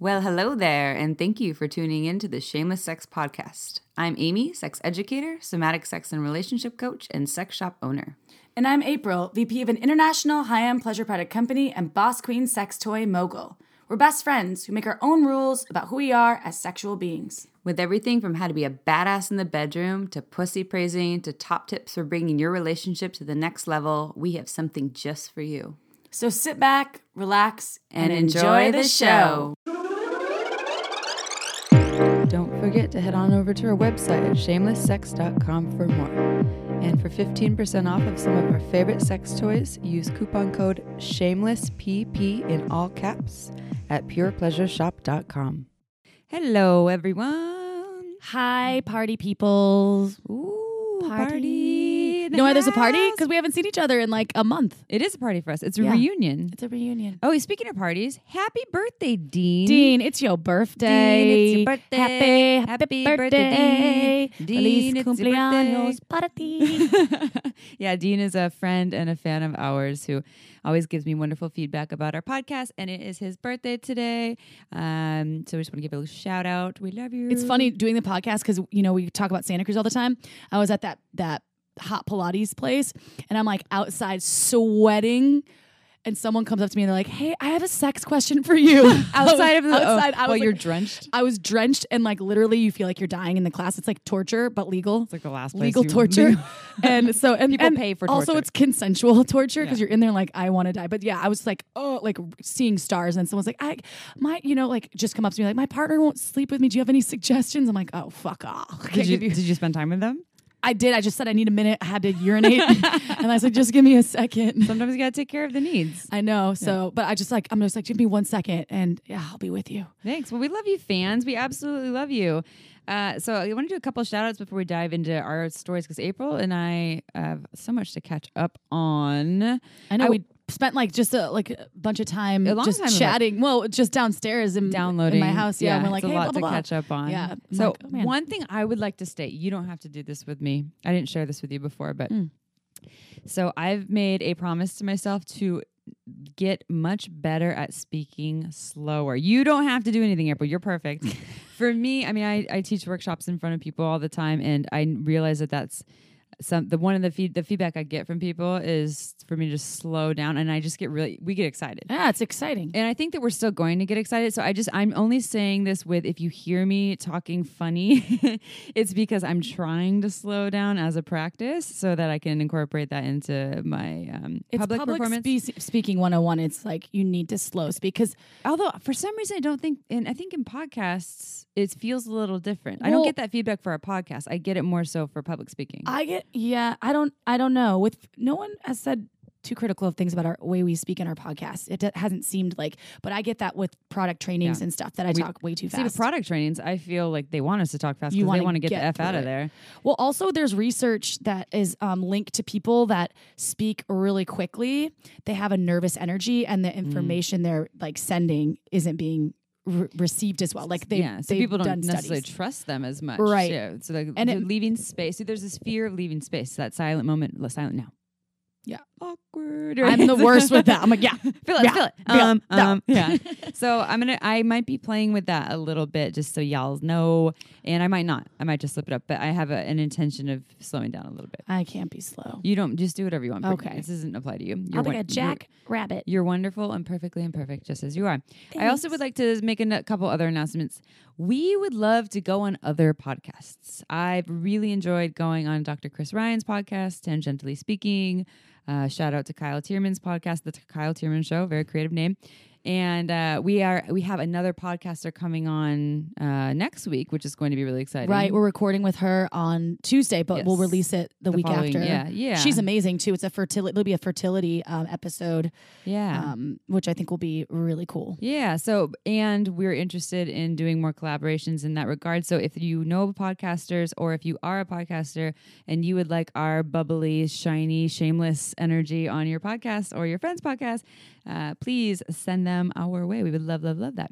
Well, hello there, and thank you for tuning in to the Shameless Sex Podcast. I'm Amy, sex educator, somatic sex and relationship coach, and sex shop owner. And I'm April, VP of an international high end pleasure product company and boss queen sex toy mogul. We're best friends who make our own rules about who we are as sexual beings. With everything from how to be a badass in the bedroom to pussy praising to top tips for bringing your relationship to the next level, we have something just for you. So sit back, relax, And enjoy the show. Forget to head on over to our website at shamelesssex.com for more. And for 15% off of some of our favorite sex toys, use coupon code SHAMELESSPP in all caps at purepleasureshop.com. Hello, everyone. Hi, party people. Ooh, Party. in Why there's a party? Because we haven't seen each other in like a month. It is a party for us. It's a Yeah. reunion. It's a reunion. Oh, speaking of parties, happy birthday, Dean. Dean, it's your birthday. Dean, it's your birthday. Happy, Happy happy birthday, birthday. Dean. Dean, Feliz it's your cumpleaños para ti. yeah, Dean is a friend and a fan of ours who always gives me wonderful feedback about our podcast, and it is his birthday today. Um, so we just want to give a little shout out. We love you. It's funny doing the podcast because you know we talk about Santa Cruz all the time. I was at that that hot Pilates place, and I'm like outside sweating, and someone comes up to me and they're like, "Hey, I have a sex question for you." outside of the outside. oh, I was while you're like- drenched. I was drenched and like literally, you feel like you're dying in the class. It's like torture, but legal. It's like the last legal torture, and so and People and pay for Also, torture. it's consensual torture because Yeah. you're in there like I want to die. But yeah, I was like, oh, like seeing stars, and someone's like, I, my, you know, like just come up to me like, my partner won't sleep with me. Do you have any suggestions? I'm like, oh, fuck off. Did you, you- did you spend time with them? I did. I just said I need a minute. I had to urinate, and I was like, just give me a second. Sometimes you got to take care of the needs. I know. So, but I just like I'm just like, give me one second, and yeah, I'll be with you. Thanks. Well, we love you, fans. We absolutely love you. Uh, so I want to do a couple of shout outs before we dive into our stories because April and I have so much to catch up on. I know I- we spent like just a like a bunch of time just time chatting. Well, just downstairs in, downloading in my house. Yeah, and we're like, it's a hey, lot blah, to blah, blah. catch up on. Yeah, I'm So like, oh, one thing I would like to state, you don't have to do this with me. I didn't share this with you before, but Mm. so I've made a promise to myself to get much better at speaking slower. You don't have to do anything, April. You're perfect. For me, I mean, I, I teach workshops in front of people all the time, and I realize that that's some the one of the feed the feedback I get from people is for me to just slow down, and I just get really we get excited. Yeah, it's exciting. And I think that we're still going to get excited. So I just, I'm only saying this with if you hear me talking funny, it's because I'm trying to slow down as a practice so that I can incorporate that into my um, It's public, public, performance. spe- speaking 101. It's like you need to slow speak because Although for some reason I don't think, and I think in podcasts it feels a little different. I don't get that feedback for a podcast. I get it more so for public speaking. I get yeah. I don't I don't know. With no one has said too critical of things about our way we speak in our podcast. It d- hasn't seemed like, but I get that with product trainings Yeah. and stuff that I We- talk way too fast. See, with product trainings, I feel like they want us to talk fast You because they wanna want to get, get the F out through of there. Well, also there's research that is um, linked to people that speak really quickly. They have a nervous energy, and the Mm. information they're like sending isn't being re- received as well. Like they, yeah, so people don't necessarily studies. trust them as much, Right. Yeah, so And it- leaving space. See, there's this fear of leaving space. That silent moment, le- silent now. Yeah. Awkward. I'm the worst with that. I'm like, yeah, feel it, yeah, feel it. feel it, Um, um, yeah. So I'm gonna, I might be playing with that a little bit, just so y'all know, and I might not. I might just slip it up, but I have a, an intention of slowing down a little bit. I can't be slow. You don't just do whatever you want. Okay. this doesn't apply to you. You're I'll be won- a you're- jack rabbit. You're wonderful and perfectly imperfect, just as you are. I also would like to make a couple other announcements. We would love to go on other podcasts. I've really enjoyed going on Dr. Chris Ryan's podcast, Tangentially Speaking. Uh, shout out to Kyle Tierman's podcast, The Kyle Tierman Show, very creative name. And uh, we are we have another podcaster coming on uh, next week, which is going to be really exciting. Right, we're recording with her on Tuesday, but we'll release it the, The week following- after. yeah, yeah. She's amazing too. It's a fertility. It'll be a fertility um, episode, yeah. um, which I think will be really cool. Yeah. So, and we're interested in doing more collaborations in that regard. So, if you know podcasters or if you are a podcaster and you would like our bubbly, shiny, shameless energy on your podcast or your friend's podcast, uh, please send them our way. We would love, love, love that.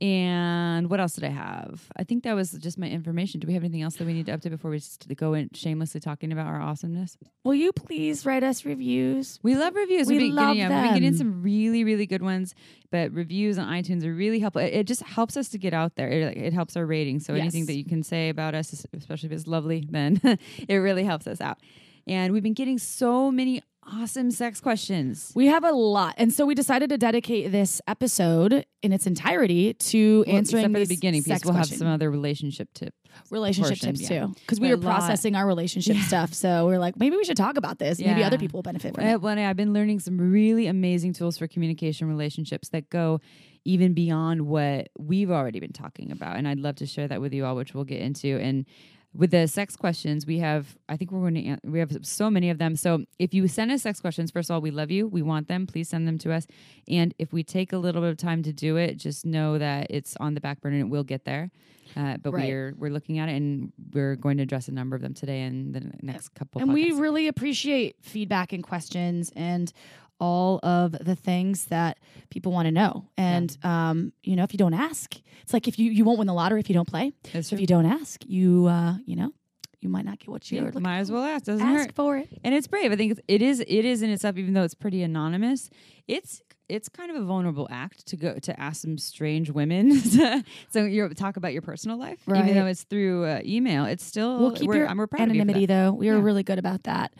And what else did I have? I think that was just my information. Do we have anything else that we need to update before we just go in shamelessly talking about our awesomeness? Will you please write us reviews? We love reviews. We We've been love getting, yeah, we've been getting some really, really good ones. But reviews on iTunes are really helpful. It, it just helps us to get out there. It, it helps our ratings. So anything that you can say about us, especially if it's lovely, then it really helps us out. And we've been getting so many awesome sex questions. We have a lot, and so we decided to dedicate this episode in its entirety to Well, answering the beginning piece. We'll have some other relationship tips. relationship portion, tips yeah. too, because we were lot- processing our relationship Yeah. stuff. So we are like, maybe we should talk about this. Maybe other people will benefit from it. Well, I've been learning some really amazing tools for communication relationships that go even beyond what we've already been talking about. And I'd love to share that with you all, which we'll get into. And with the sex questions, we have, I think we're going to, an- we have so many of them. So if you send us sex questions, first of all, we love you. We want them. Please send them to us. And if we take a little bit of time to do it, just know that it's on the back burner and it will get there. Uh, but Right. we're we're looking at it and we're going to address a number of them today and the next couple. and we really appreciate feedback and questions and all of the things that people want to know. And um, you know, if you don't ask, it's like if you you won't win the lottery if you don't play. That's So true. if you don't ask, you uh, you know, you might not get what Yeah, looking might as well ask. Doesn't ask hurt. for it. and it's brave. I think it is it is in itself, even though it's pretty anonymous. It's it's kind of a vulnerable act to go to ask some strange women. to- so you talk about your personal life, Right. even though it's through uh, email. It's still We'll keep we're, your I'm- we're of you anonymity though. We are Yeah. really good about that.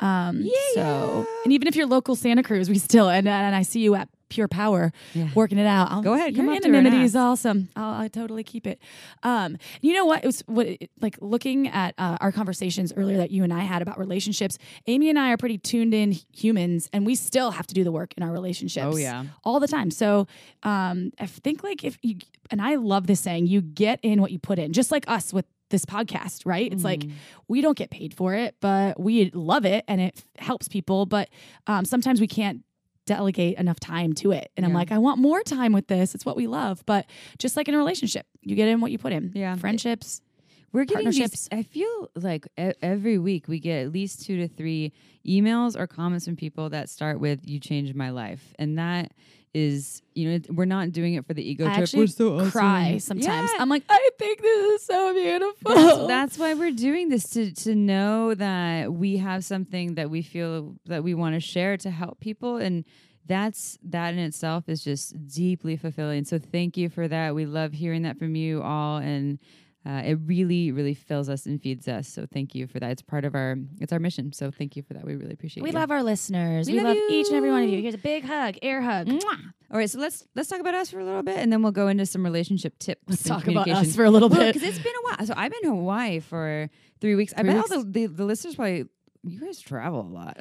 Um, Yeah. so and even if you're local Santa Cruz, we still and, and I see you at Pure Power Yeah. working it out. I'll, Go ahead, Your come up to her and anonymity is awesome. I'll, I totally keep it. Um, you know what? It was what it- like looking at uh, our conversations earlier that you and I had about relationships. Amy and I are pretty tuned in humans, and we still have to do the work in our relationships. Oh, yeah. all the time. So um, I think like if you and I love this saying, you get in what you put in, just like us with this podcast, right? It's like Mm-hmm. we don't get paid for it, but we love it and it f- helps people. But um, sometimes we can't delegate enough time to it. And I'm like, I want more time with this. It's what we love. But just like in a relationship, you get in what you put in. Yeah. Friendships. We're getting these. I feel like e- every week we get at least two to three emails or comments from people that start with "You changed my life," and that is, you know, we're not doing it for the ego I trip. We're so awesome. cry sometimes. Yeah. I'm like, I think this is so beautiful. that's, that's why we're doing this to to know that we have something that we feel that we want to share to help people and that's that in itself is just deeply fulfilling so thank you for that we love hearing that from you all and uh, it really really fills us and feeds us so thank you for that it's part of our it's our mission so thank you for that we really appreciate it. we you. love our listeners. We We, love love, each and every one of you. Here's a big hug, air hug. Mwah. all right so let's let's talk about us for a little bit and then we'll go into some relationship tips Let's talk about us for a little bit. because it's been a while. So I've been in Hawaii for three weeks. I bet weeks? all the, the the listeners probably you guys travel a lot.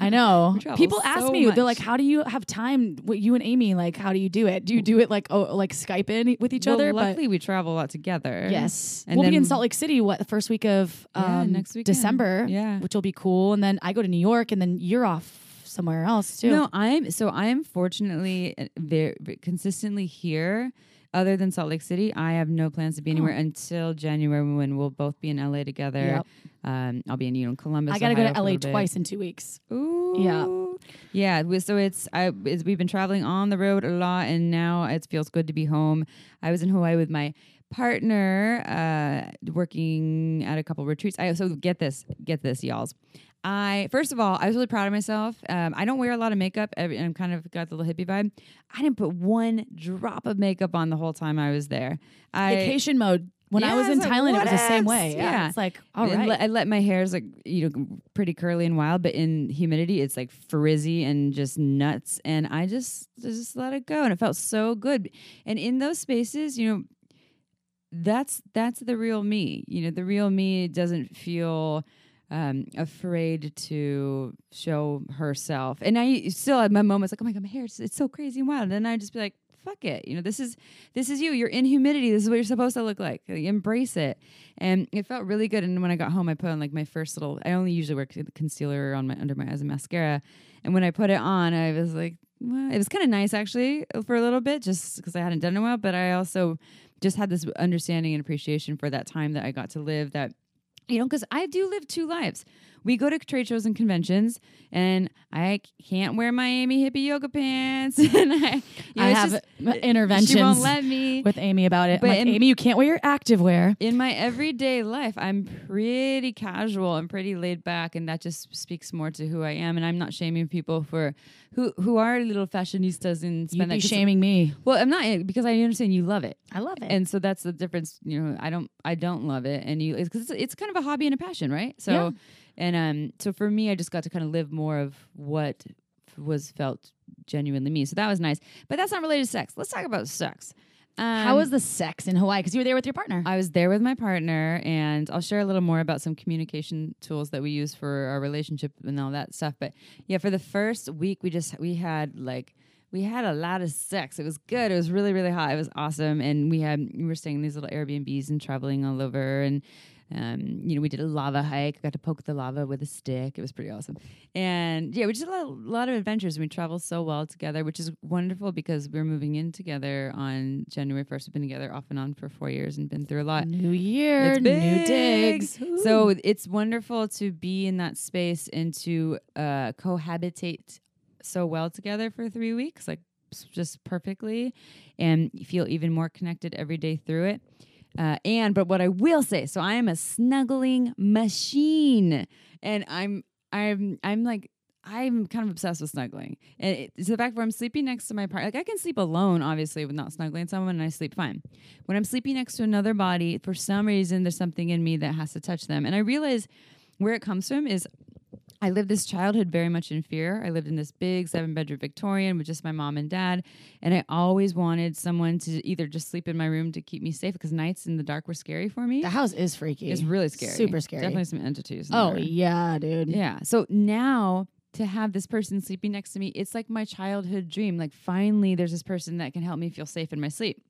I know. People ask so me, they're like, "How do you have time? What you and Amy like? How do you do it? Do you do it like oh, like Skype in with each well, other?" But luckily we travel a lot together. yes, And we'll be in Salt Lake City. What the first week of Yeah, um, next weekend. December? Yeah. which will be cool. And then I go to New York, and then you're off somewhere else too. No, I'm so I am fortunately very, very consistently here. Other than Salt Lake City, I have no plans to be anywhere until January when we'll both be in LA together. Yep. Um, I'll be in you know Columbus. I got to go to LA bit. twice in two weeks. Ooh. Yeah. Yeah. So it's I it's, we've been traveling on the road a lot, and now it feels good to be home. I was in Hawaii with my partner, uh, working at a couple retreats. I so get this, get this, y'all's. I first of all, I was really proud of myself. Um, I don't wear a lot of makeup. I'm kind of got the little hippie vibe. I didn't put one drop of makeup on the whole time I was there. I, Vacation mode. When I was in like, Thailand, it was the same way. Yeah, Yeah. it's like all right. let- I let my hair's like you know pretty curly and wild, but in humidity it's like frizzy and just nuts. And I just just let it go, and it felt so good. And in those spaces, you know, that's that's the real me. You know, the real me doesn't feel um, afraid to show herself. And I still have my moments like, oh my god, my hair is it's so crazy and wild. And then I'd just be like, fuck it. You know, this is this is you. You're in humidity. This is what you're supposed to look like. Like, embrace it. And it felt really good. And when I got home, I put on like my first little. I only usually wear concealer on my under my eyes and mascara. And when I put it on, I was like, well, it was kind of nice actually for a little bit, just because I hadn't done it in a while. But I also just had this understanding and appreciation for that time that I got to live. That you know, because I do live two lives. We go to trade shows and conventions, and I can't wear my Amy hippie yoga pants, and I, you know, I have just- interventions She won't let me. with Amy about it. But like, in- Amy, you can't wear your active wear. in my everyday life, I'm pretty casual and pretty laid back, and that just speaks more to who I am. And I'm not shaming people for who who are little fashionistas and spend You'd that be shaming me. Well, I'm not eh, because I understand you love it, I love it. and so that's the difference. You know, I don't I don't love it, and you because it's, it's kind of a hobby and a passion, right? So, Yeah. And um, so for me, I just got to kind of live more of what was felt genuinely me. So that was nice, but that's not related to sex. Let's talk about sex. Um, How was the sex in Hawaii? Because you were there with your partner. I was there with my partner, and I'll share a little more about some communication tools that we use for our relationship and all that stuff. But yeah, for the first week, we just we had like we had a lot of sex. It was good. It was really really hot. It was awesome, and we had we were staying in these little Airbnbs and traveling all over and. Um, you know, we did a lava hike. Got to poke the lava with a stick. It was pretty awesome. And yeah, we just had a lot, lot of adventures. And we traveled so well together, which is wonderful because we're moving in together on January first. We've been together off and on for four years and been through a lot. New year, It's new digs. So it's wonderful to be in that space and to uh, cohabitate so well together for three weeks, like just perfectly, and feel even more connected every day through it. Uh, and but what I will say, so I am a snuggling machine, and I'm I'm I'm like I'm kind of obsessed with snuggling, and it- it's the fact where I'm sleeping next to my partner. Like I can sleep alone, obviously, with not snuggling someone, and I sleep fine. When I'm sleeping next to another body, for some reason, there's something in me that has to touch them, and I realize where it comes from is I lived this childhood very much in fear. I lived in this big seven bedroom Victorian with just my mom and dad. And I always wanted someone to either just sleep in my room to keep me safe because nights in the dark were scary for me. the house is freaky. It's really scary. Super scary. Definitely some entities. in Oh there. yeah, dude. Yeah. So now to have this person sleeping next to me, it's like my childhood dream. Like finally there's this person that can help me feel safe in my sleep.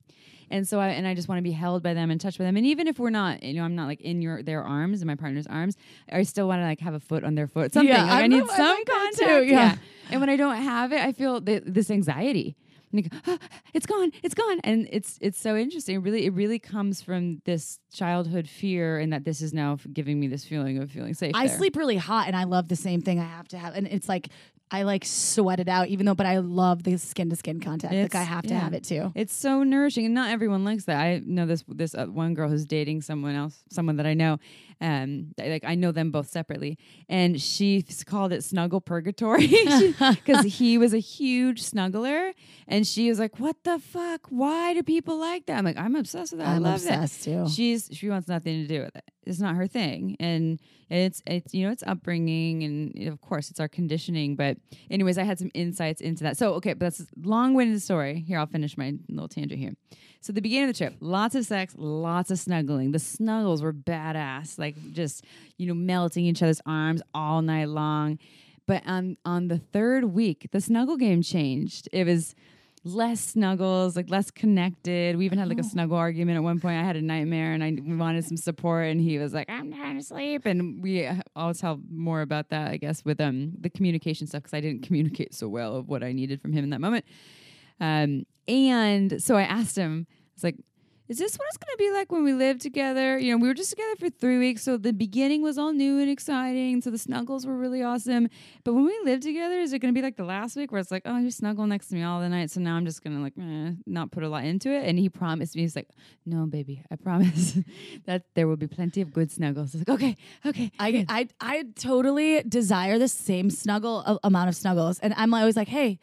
And so I and I just want to be held by them and touched by them. And even if we're not, you know, I'm not like in your their arms, in my partner's arms, I still want to like have a foot on their foot. Something. Yeah, like I I'm need I some like contact. too, yeah. And when I don't have it, I feel th- this anxiety. And I go, "Ah, it's gone, it's gone, and it's it's so interesting. It really, it really comes from this childhood fear, and that this is now giving me this feeling of feeling safe. I there. sleep really hot, and I love the same thing I have to have, and it's like I like sweat it out, even though. But I love the skin to skin contact. like I It's- have to yeah. have it too. It's so nourishing, and not everyone likes that. I know this this uh, one girl who's dating someone else, someone that I know. Um, like I know them both separately, and she called it snuggle purgatory because he was a huge snuggler, and she was like, "What the fuck? Why do people like that?" I'm like, "I'm obsessed with that. I I'm love that." obsessed too. She's she wants nothing to do with it. It's not her thing, and it's it's you know it's upbringing, and of course it's our conditioning. But anyways, I had some insights into that. So okay, but that's a long-winded story. Here, I'll finish my little tangent here. So the beginning of the trip, lots of sex, lots of snuggling. The snuggles were badass, like just you know melting each other's arms all night long. But on on the third week, the snuggle game changed. It was less snuggles, like less connected. We even had like a snuggle argument at one point. I had a nightmare and I we wanted some support, and he was like, "I'm trying to sleep." And we uh, I'll tell more about that, I guess, with um the communication stuff because I didn't communicate so well of what I needed from him in that moment. Um, and so I asked him, I was like, is this what it's going to be like when we live together? You know, we were just together for three weeks. So the beginning was all new and exciting. So the snuggles were really awesome. But when we live together, is it going to be like the last week where it's like, oh, you snuggle next to me all the night. So now I'm just going to like eh, not put a lot into it. And he promised me, he's like, no, baby, I promise that there will be plenty of good snuggles. I was like, okay, okay. I, good." I I totally desire the same snuggle a- amount of snuggles, and I'm always like, hey.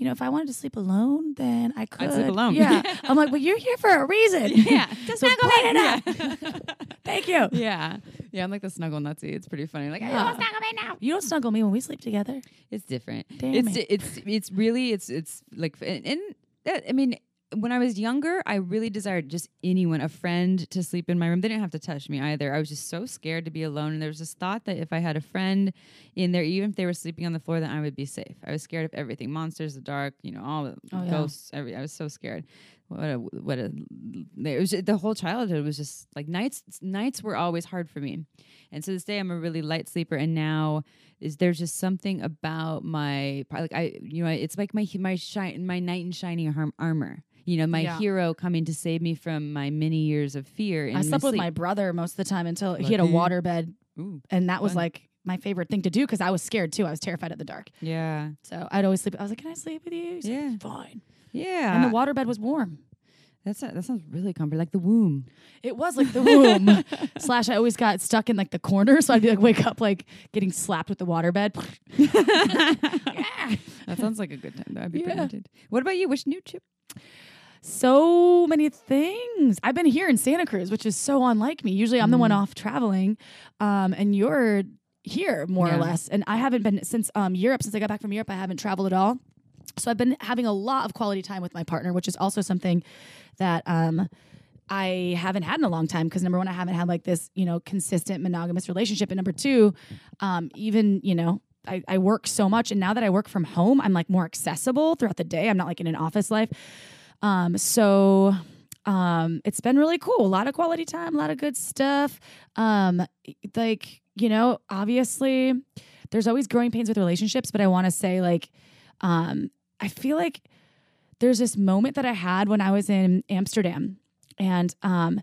You know, if I wanted to sleep alone, then I could. I'd sleep alone. Yeah, I'm like, well, you're here for a reason. yeah. Just So me. it Yeah. Thank you. yeah. Yeah. I'm like the snuggle nutsy. It's pretty funny. Like, I Yeah. want to snuggle me now. You don't snuggle me when we sleep together. It's different. Damn it's it. it's it's really it's it's like and, and that, I mean when I was younger, I really desired just anyone, a friend, to sleep in my room. They didn't have to touch me either. I was just so scared to be alone, and there was this thought that if I had a friend in there, even if they were sleeping on the floor, then I would be safe. I was scared of everything: monsters, the dark, you know, all the Oh, yeah. ghosts. Every I was so scared. What a what a it was the whole childhood was just like nights nights were always hard for me and so this day i'm a really light sleeper and now is there's just something about my like i you know it's like my my shine my knight in shining arm- armor you know my Yeah. hero coming to save me from my many years of fear I slept with my brother most of the time until he had a Lucky. water bed, Ooh, and that was Fun. like my favorite thing to do because I was scared too. I was terrified of the dark, yeah so I'd always sleep. I was like, "Can I sleep with you?" He's like, Yeah. fine. Yeah And the water bed was warm. that's that sounds really comforting like the womb It was like the womb. Slash, I always got stuck in like the corner, so I'd be like wake up like getting slapped with the water bed. that sounds like a good time though i'd be Yeah. tempted. what about you which new chip so many things. I've been here in Santa Cruz, which is so unlike me. Usually, I'm the one Mm. off traveling, um, and you're here more Yeah. or less. And I haven't been since um, Europe. Since I got back from Europe, I haven't traveled at all. So I've been having a lot of quality time with my partner, which is also something that um, I haven't had in a long time. Because number one, I haven't had like this, you know, consistent monogamous relationship, and number two, um, even you know. I, I work so much, and now that I work from home, I'm like more accessible throughout the day. I'm not like in an office life. Um, so um, it's been really cool. A lot of quality time, a lot of good stuff. Um, like, you know, obviously there's always growing pains with relationships, but I want to say, like, um, I feel like there's this moment that I had when I was in Amsterdam and um,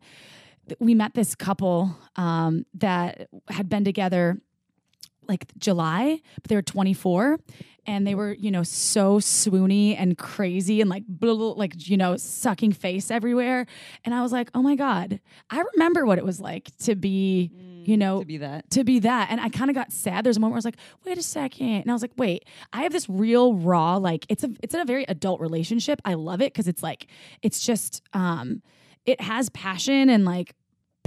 we met this couple um, that had been together like July, but they were 24 and they were, you know, so swoony and crazy and like, blah, blah, like, you know, sucking face everywhere. And I was like, oh my God, I remember what it was like to be, you know, to be that to be that. And I kind of got sad. There's a moment where I was like, wait a second. And I was like, wait, I have this real raw, like it's a it's in a very adult relationship. I love it because it's like, it's just um it has passion and like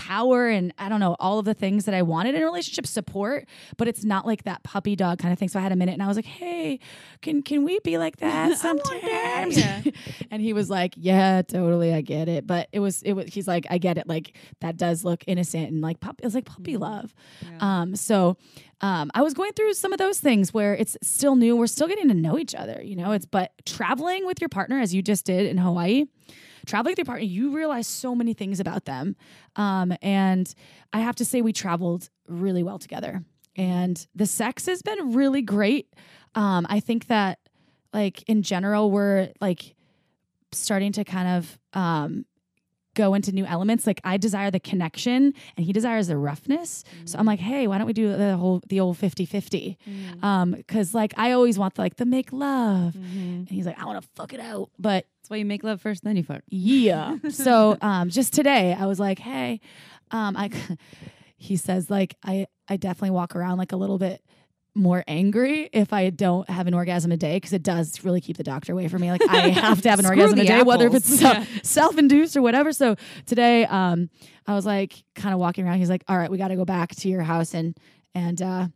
power and I don't know, all of the things that I wanted in a relationship, support, but it's not like that puppy dog kind of thing. So I had a minute and I was like, hey, can can we be like that sometimes? Yeah. and he was like, Yeah, totally, I get it. But it was it was he's like, I get it. Like that does look innocent and like puppy, it was like puppy love. Um, so um, I was going through some of those things where it's still new. We're still getting to know each other, you know. It's but traveling with your partner, as you just did in Hawaii, traveling with your partner, you realize so many things about them. Um, and I have to say, we traveled really well together, and the sex has been really great. Um, I think that, like in general, we're like starting to kind of um, go into new elements. Like I desire the connection and he desires the roughness. So I'm like, hey, why don't we do the whole the old 50-50? Um, cause like I always want the like the make love. And he's like, I want to fuck it out. But That's why you make love first, then you fuck. yeah. so um just today I was like, hey, um I he says like I I definitely walk around like a little bit more angry if I don't have an orgasm a day because it does really keep the doctor away from me. Like I have to have an orgasm a day, whether if it's self, self-induced or whatever. So today, um, I was like kind of walking around. He's like, "All right, we got to go back to your house and and uh,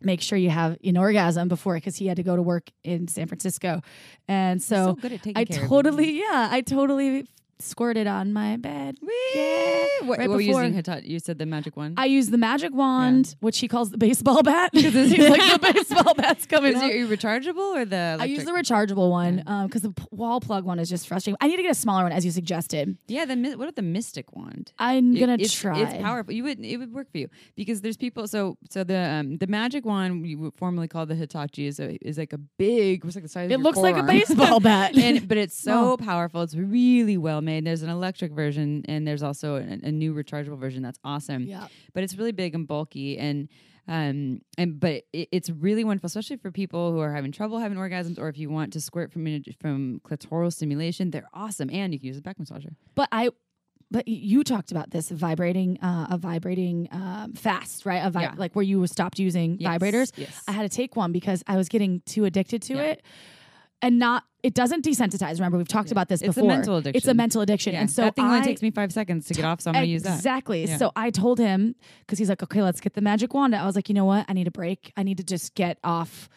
make sure you have an orgasm before because he had to go to work in San Francisco, and so, so I totally, yeah, I totally squirted on my bed. Yeah. What, right what were you using? Hitat- You said the magic wand. I use the magic wand, which he calls the baseball bat. Because he's like the baseball bat's coming Is it rechargeable or the? I use the rechargeable one because the p- wall plug one is just frustrating. I need to get a smaller one, as you suggested. Yeah, the what about the mystic wand? I'm It- gonna it's, try. It's powerful. You would it would work for you because there's people. So so the um, the magic wand we would formerly call the Hitachi is a, is like a big. It's like the size. of It looks like a baseball bat. and but it's so Oh. powerful. It's really well made. There's an electric version and there's also a, a new rechargeable version that's awesome. yeah. But it's really big and bulky and um and but it, it's really wonderful, especially for people who are having trouble having orgasms or if you want to squirt from from clitoral stimulation. They're awesome, and you can use a back massager. But I, but you talked about this vibrating, uh, a vibrating um, fast, right? A vi- Yeah. like where you stopped using Yes, vibrators. Yes. I had to take one because I was getting too addicted to Yeah. it, and not. It doesn't desensitize. Remember, we've talked Yeah. about this It's a before. mental It's a mental addiction, yeah. and so that thing I, only takes me five seconds to get off, so I'm gonna use that. Exactly. Yeah. So I told him because he's like, okay, let's get the magic wand. I was like, you know what? I need a break. I need to just get off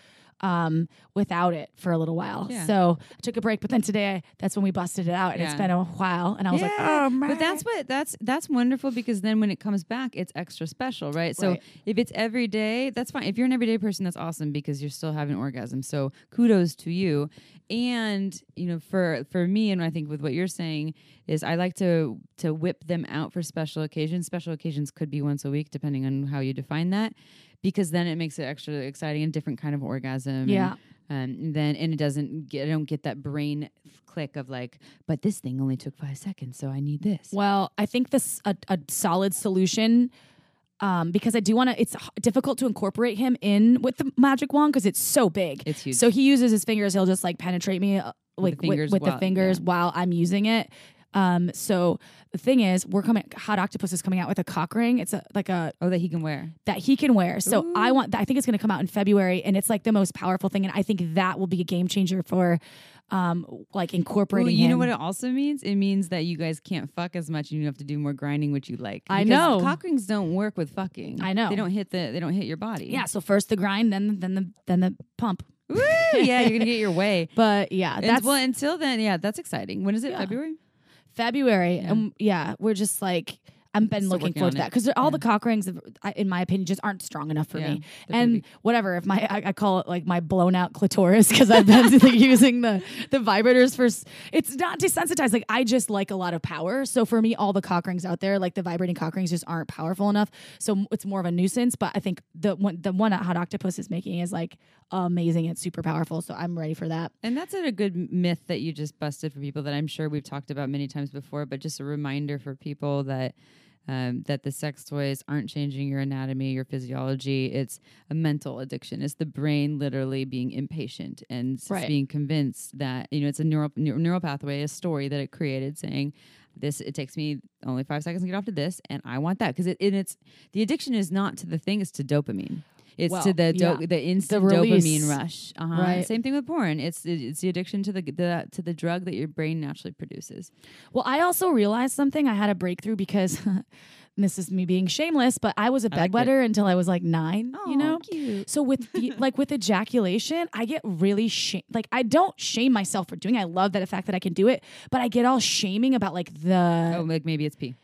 um, without it for a little while. Yeah. So I took a break, but then today that's when we busted it out, and it's been a while. And I was like, oh man, But that's what that's that's wonderful because then when it comes back, it's extra special, right? So Right. if it's every day, that's fine. If you're an everyday person, that's awesome because you're still having orgasm. So kudos to you. And you know, for for me, and I think with what you're saying is, I like to to whip them out for special occasions. Special occasions could be once a week, depending on how you define that, because then it makes it extra exciting and different kind of orgasm. and- Yeah. um, and then and it doesn't get I don't get that brain click of like, but this thing only took five seconds, so I need this. Well, I think this a, a solid solution. Um, because I do want to, it's h- difficult to incorporate him in with the magic wand because it's so big. It's huge. So he uses his fingers. He'll just like penetrate me uh, like the with, fingers with the while- fingers yeah. while I'm using it. Um, so the thing is, we're coming. Hot Octopus is coming out with a cock ring. It's a like a oh, that he can wear. that he can wear. So I want. I think it's going to come out in February, and it's like the most powerful thing. And I think that will be a game changer for, um, like Ooh, incorporating. you know what it also means? It means that you guys can't fuck as much, and you have to do more grinding, which you like. I know. cock rings don't work with fucking. I know. they don't hit the they don't hit your body. Yeah. So first the grind, then then the then the pump. Woo, yeah, you're gonna get your way. But yeah, And- that's well until then. Yeah, that's exciting. When is it? Yeah. February. February, Yeah. and yeah, we're just like. I've been Still looking forward to that because all Yeah. the cock rings, in my opinion, just aren't strong enough for Yeah, me. And whatever, if my I, I call it like my blown out clitoris because I've been using the the vibrators for. It's not desensitized. Like I just like a lot of power. So for me, all the cock rings out there, like the vibrating cock rings, just aren't powerful enough. So it's more of a nuisance. But I think the one the one that Hot Octopus is making is like amazing. It's super powerful. So I'm ready for that. And that's a good myth that you just busted for people that I'm sure we've talked about many times before, but just a reminder for people that um, that the sex toys aren't changing your anatomy, your physiology. It's a mental addiction. It's the brain literally being impatient and Right. being convinced that you know it's a neural neur- neural pathway, a story that it created saying. This it takes me only five seconds to get off to this, and I want that because it, it's the addiction is not to the thing; it's to dopamine. It's Well, to the do- yeah. the instant release. dopamine rush. Uh-huh. Right. Same thing with porn. It's it's the addiction to the, the to the drug that your brain naturally produces. Well, I also realized something. I had a breakthrough because this is me being shameless, but I was a I bedwetter until I was like nine. you know, cute. so with the, like with ejaculation, I get really shame. Like I don't shame myself for doing. it. I love that the fact that I can do it, but I get all shaming about like the. Oh, like maybe it's pee.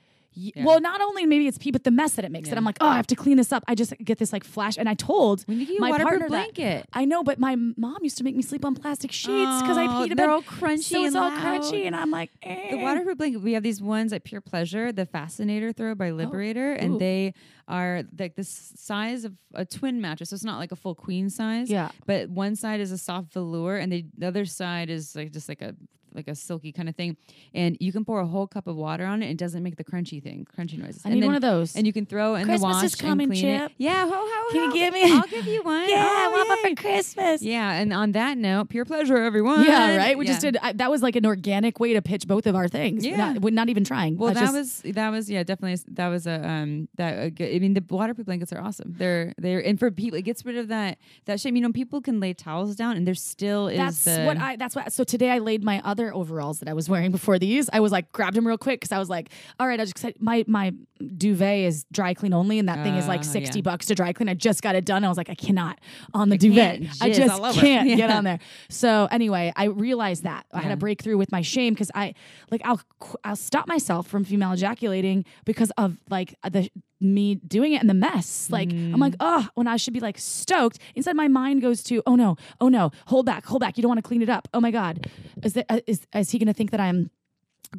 Yeah. Well, not only maybe it's pee, but the mess that it makes. That I'm like, oh, I have to clean this up. I just get this like flash, and I told When you get a my waterproof partner that- blanket. I know, but my mom used to make me sleep on plastic sheets because I Oh, peed they're bed. all crunchy so it's and all crunchy, and I'm like, The eh. waterproof blanket. We have these ones at Pure Pleasure, the Fascinator throw by Liberator, and Oh, Ooh. they are like the size of a twin mattress. So it's not like a full queen size. Yeah. But one side is a soft velour, and the, the other side is like just like a like a silky kind of thing. And you can pour a whole cup of water on it. And it doesn't make the crunchy thing, crunchy noises. I and need then, one of those. And you can throw in Christmas the wash is coming, and clean Chip. it. Yeah, ho ho. Can you give me- I'll give you one. Yeah, I Oh, want one for Christmas. Yeah, and on that note, pure pleasure, everyone. Yeah, right. We just did. I, that was like an organic way to pitch both of our things. Yeah. not, we're not even trying. Well, I that just- was that was yeah, definitely that was a um that a good, I mean the waterproof blankets are awesome. They're they're and for people it gets rid of that that shame. You know, people can lay towels down and there still is That's the what I. That's what. So today I laid my other overalls that I was wearing before these. I was like grabbed them real quick because I was like, all right, I just I- my my duvet is dry clean only, and that thing is like Ah, sixty yeah. bucks to dry clean. I just got it done. I was like, I cannot on the can't duvet. I just can't get Yeah. on there. So anyway, I realized that I had a breakthrough with my shame because I like I'll I'll stop myself from female ejaculating because of like the me doing it and the mess. Like I'm like, oh, when I should be like stoked. Instead, my mind goes to, oh no, oh no, hold back, hold back. You don't want to clean it up. Oh my god, is that uh, is is he going to think that I'm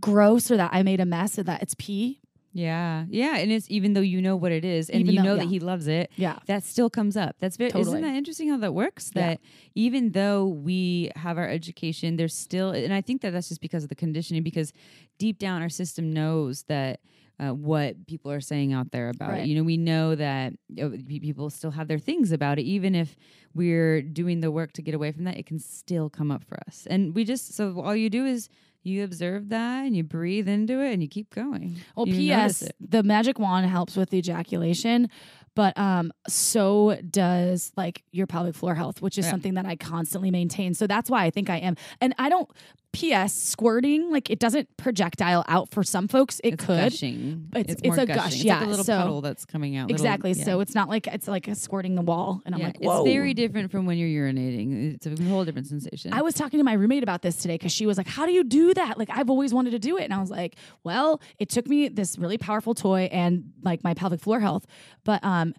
gross or that I made a mess or that it's pee? Yeah, yeah, and it's even though you know what it is and Even you though- know yeah. that he loves it, Yeah. that still comes up. That's very Totally. isn't that interesting how that works? Yeah. That even though we have our education, there's still, and I think that that's just because of the conditioning. Because deep down, our system knows that. Uh, what people are saying out there about Right. it. You know, we know that uh, people still have their things about it. Even if we're doing the work to get away from that, it can still come up for us. And we just, so all you do is you observe that and you breathe into it and you keep going. Well, You P.S. The magic wand helps with the ejaculation, but um, so does like your pelvic floor health, which is Yeah. something that I constantly maintain. So that's why I think I am. And I don't. P.S. Squirting, like it doesn't projectile out for some folks. It It's could. gushing. It's- it's it's more a gush, gushing. It's yeah, like a little so- puddle that's coming out. little- Exactly. yeah. So it's not like it's like a squirting the wall, and I'm Yeah, like, whoa. it's very different from when you're urinating. It's a whole different sensation. I was talking to my roommate about this today because she was like, How do you do that? Like, I've always wanted to do it. And I was like, Well, it took me this really powerful toy and like my pelvic floor health. But um,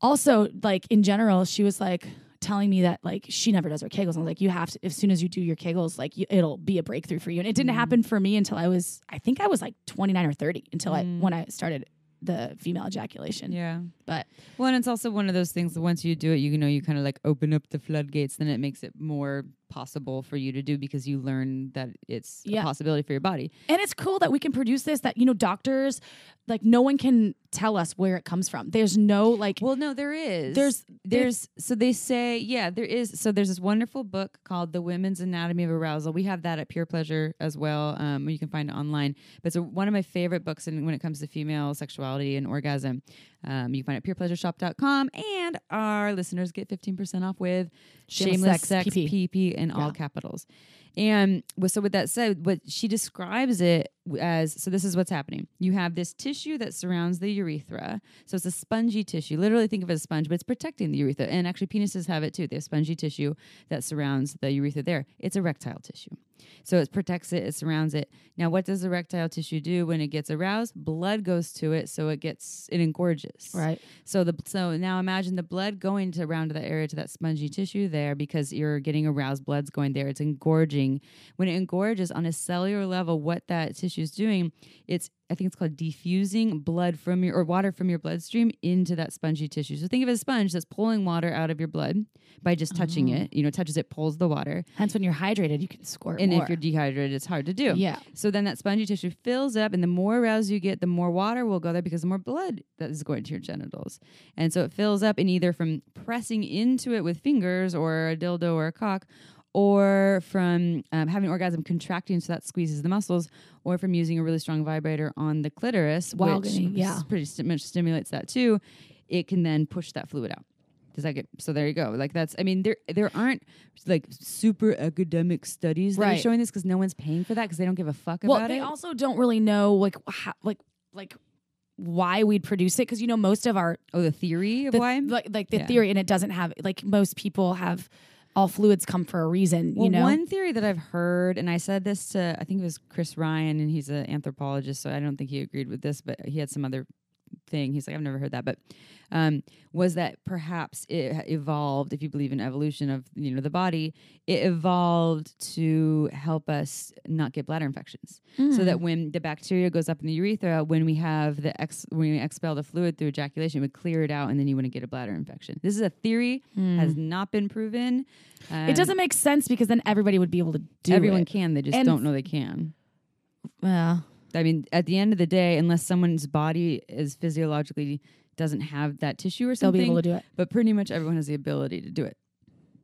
also, like, in general, she was like, telling me that like she never does her kegels. And I was like you have to as soon as you do your kegels like you, it'll be a breakthrough for you. And it didn't mm. happen for me until I was I think I was like 29 or 30 until I mm. when I started the female ejaculation. Yeah. but Well, and it's also one of those things that once you do it, you know, you kind of like open up the floodgates, then it makes it more possible for you to do because you learn that it's Yeah. a possibility for your body. And it's cool that we can produce this, that, you know, doctors, like, no one can tell us where it comes from. There's no, like, Well, no, there is. There's- there's so they say, yeah, there is. So there's this wonderful book called The Women's Anatomy of Arousal. We have that at Pure Pleasure as well. Um, you can find it online. But it's a, one of my favorite books in, when it comes to female sexuality and orgasm. Um, you can find it at purepleasureshop.com. And our listeners get 15% off with Shameless Shameless, Sex, Sex, PP. PP, in all capitals. And so, with that said, what she describes it as so, this is what's happening. You have this tissue that surrounds the urethra. So, it's a spongy tissue. Literally, think of it as a sponge, but it's protecting the urethra. And actually, penises have it too. They have spongy tissue that surrounds the urethra there. It's erectile tissue. So, it protects it, it surrounds it. Now, what does erectile tissue do when it gets aroused? Blood goes to it, so it gets, it engorges. right. So the so now imagine the blood going to around to that area to that spongy tissue there because you're getting aroused. Blood's going there. It's engorging. When it engorges on a cellular level, what that tissue is doing, it's I think it's called diffusing blood from your or water from your bloodstream into that spongy tissue. So think of a sponge that's pulling water out of your blood by just touching oh. it. You know, touches it, pulls the water. Hence, when you're hydrated, you can squirt And more. if you're dehydrated, it's hard to do. Yeah. So then that spongy tissue fills up, and the more aroused you get, the more water will go there because the more blood that is going to your genitals. And so it fills up, and either from pressing into it with fingers or a dildo or a cock, or from um, having orgasm contracting so that squeezes the muscles, or from using a really strong vibrator on the clitoris, While which getting- yeah. pretty sti- much stimulates that too, it can then push that fluid out. Does that get so? There you go. Like that's. I mean, there there aren't like super academic studies that are showing this because no one's paying for that because they don't give a fuck well, about it. Well, they also don't really know, like, how, like, like, why we'd produce it because you know most of our oh, the theory of the, why. like like the Yeah. theory and it doesn't have like most people have all fluids come for a reason Well, you know? one theory that I've heard, and I said this to I think it was Chris Ryan, and he's an anthropologist, so I don't think he agreed with this, but he had some other thing. He's like, I've never heard that, but um, was that perhaps it evolved, if you believe in evolution of you know the body, it evolved to help us not get bladder infections, so Mm. that when the bacteria goes up in the urethra, when we have the ex, when we expel the fluid through ejaculation, it would clear it out, and then you wouldn't get a bladder infection. This is a theory, has not been proven. it doesn't make sense because then everybody would be able to do Everyone it. can, they just And- don't know they can. yeah I mean, at the end of the day, unless someone's body is physiologically doesn't have that tissue or something, they'll be able to do it but pretty much everyone has the ability to do it.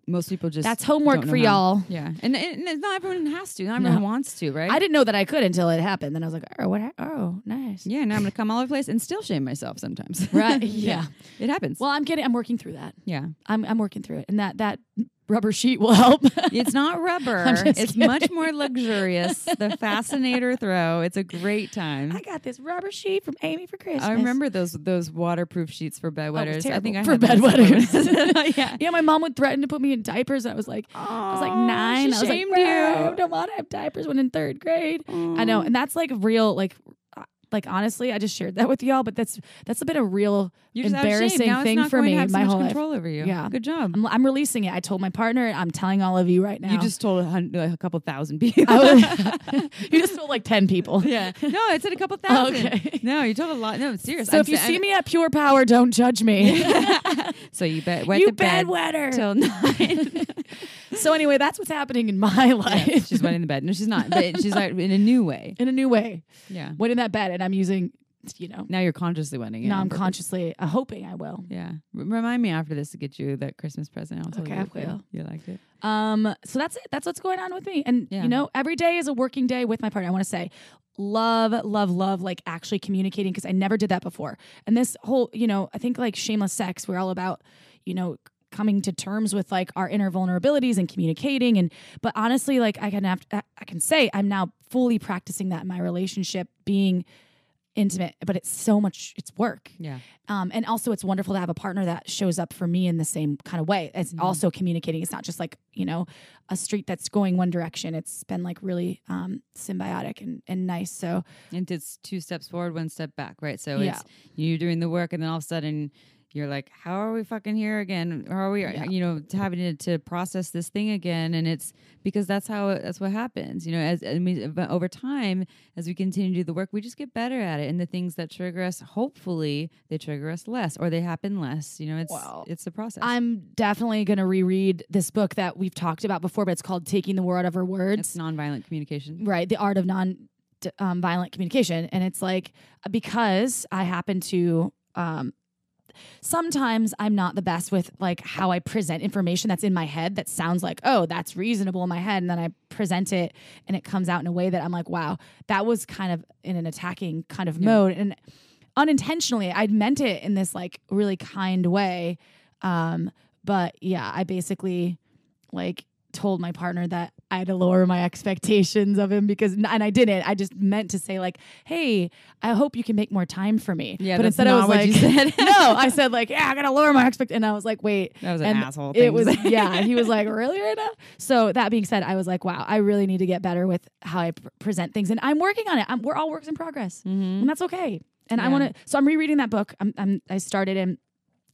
Most people just that's homework for how. y'all Yeah, and, and it's not everyone has to. Not everyone No. wants to, right? I didn't know that I could until it happened. Then I was like, oh, what? hap- Oh, nice. yeah, now I'm gonna come all over the place and still shame myself sometimes. Right, yeah. it happens. Well, I'm getting. I'm working through that. yeah, I'm I'm working through it, and that that rubber sheet will help. it's not rubber. It's kidding. much more luxurious. the Fascinator throw. It's a great time. I got this rubber sheet from Amy for Christmas. I remember those those waterproof sheets for oh, bedwetters. I think I For bedwetters. yeah. Yeah, my mom would threaten to put me in diapers. And I was like, I was like nine. I was like, you." I don't want to have diapers when in third grade. I know, and that's like real, like, like honestly, I just shared that with y'all. But that's that's a bit of real You're just out of shape. embarrassing thing for me have so my much whole life. control over you. Yeah. good job. I'm, I'm releasing it. I told my partner. I'm telling all of you right now. You just told a, hun- like a couple thousand people. Was- you just told like ten people. yeah, no, I said a couple thousand. Okay. No, you told a lot. No, serious. So if you see me at Pure Power, don't judge me. so you bet wet you bedwetter. till nine. So anyway, that's what's happening in my life. Yeah, she's wetting the bed. No, she's not. But she's like in a new way. in a new way. Yeah. Went in that bed, and I'm using, you know, Now you're consciously wetting it. now I'm purpose. consciously uh, hoping I will. Yeah. R- remind me after this to get you that Christmas present. I'll tell Okay, you I will. You liked it. Um, so that's it. That's what's going on with me. And Yeah. you know, every day is a working day with my partner. I want to say, love, love, love, like actually communicating because I never did that before. And this whole, you know, I think like shameless sex, we're all about, you know, coming to terms with like our inner vulnerabilities and communicating and but honestly like I can have I can say I'm now fully practicing that in my relationship being intimate but it's so much it's work Yeah. um, and also it's wonderful to have a partner that shows up for me in the same kind of way it's Mhm. also communicating it's not just like you know a street that's going one direction it's been like really um, symbiotic and, and nice so And it's two steps forward, one step back, right? So Yeah. it's you're doing the work, and then all of a sudden you're like, "How are we fucking here again? How are we, Yeah. you know, having to, to process this thing again?" And it's because that's how that's what happens, you know. As I mean, but over time, as we continue to do the work, we just get better at it, and the things that trigger us, hopefully, they trigger us less, or they happen less. You know, it's Wow. it's the process. i'm definitely going to reread this book that we've talked about before but it's called taking the war out of our words it's nonviolent communication. right the art of non um, violent communication and it's like because i happen to um, sometimes i'm not the best with like how i present information that's in my head that sounds like oh that's reasonable in my head and then i present it and it comes out in a way that i'm like wow that was kind of in an attacking kind of Yeah. mode and unintentionally i'd meant it in this like really kind way um but yeah i basically like told my partner that I had to lower my expectations of him because and I didn't. I just meant to say like, "Hey, I hope you can make more time for me." Yeah, but instead I was like. "No," I said like, "Yeah, I gotta lower my expect." And I was like, "Wait." That was an and asshole. It was yeah. He was like, "Really, right now?" So that being said, I was like, "Wow, I really need to get better with how I pr- present things," and I'm working on it. I'm, we're all works in progress, Mhm. and that's okay. And I want to. So I'm rereading that book. I'm, I'm I started and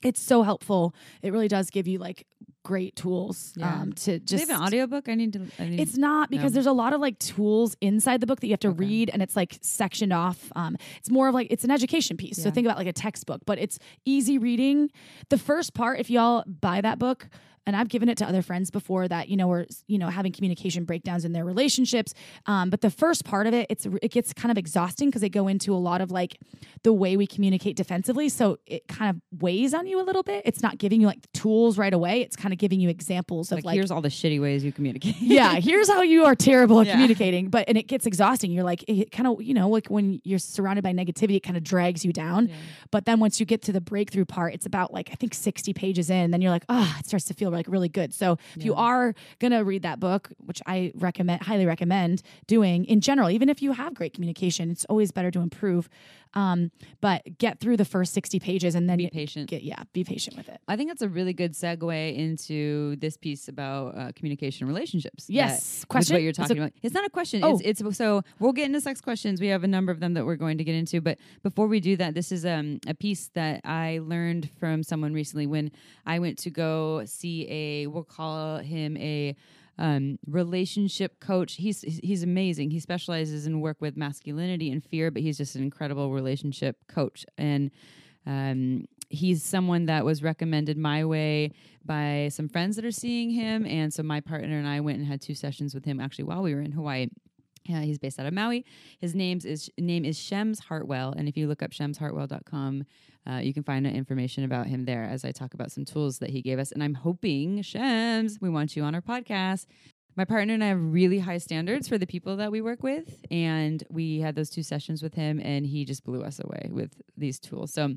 it's so helpful. It really does give you like great tools Yeah. um, to Do they just have an audiobook? I need to. I need it's not because No. there's a lot of like tools inside the book that you have to Okay. read and it's like sectioned off. Um, it's more of like it's an education piece. So think about like a textbook, but it's easy reading. The first part, if y'all buy that book, and I've given it to other friends before that you know were you know having communication breakdowns in their relationships. Um, but the first part of it, it's it gets kind of exhausting because they go into a lot of like the way we communicate defensively. So it kind of weighs on you a little bit. It's not giving you like tools right away. It's kind of giving you examples of like, like here's all the shitty ways you communicate. yeah, here's how you are terrible at Yeah. communicating. But and it gets exhausting. You're like it kind of you know like when you're surrounded by negativity, it kind of drags you down. Yeah. But then once you get to the breakthrough part, it's about like I think 60 pages in. Then you're like, ah, it starts to feel like really good. So if you are gonna read that book, which I recommend, highly recommend doing in general, even if you have great communication, it's always better to improve. Um, but get through the first 60 pages and then Be patient. get yeah, be patient with it. I think that's a really good segue into this piece about uh, communication relationships. Yes, question. what you're It's a- talking about. It's not a question. Oh. It's, it's so we'll get into sex questions. We have a number of them that we're going to get into. But before we do that, this is um, a piece that I learned from someone recently when I went to go see a. We'll call him a. Um, relationship coach. He's he's amazing. He specializes in work with masculinity and fear, but he's just an incredible relationship coach. And um, he's someone that was recommended my way by some friends that are seeing him. And so my partner and I went and had two sessions with him actually while we were in Hawaii. Yeah, he's based out of Maui. His name's is name is Shems Heartwell, and if you look up shemsheartwell.com, uh, you can find information about him there as I talk about some tools that he gave us. And I'm hoping Shems, we want you on our podcast. My partner and I have really high standards for the people that we work with, and we had those two sessions with him, and he just blew us away with these tools. So.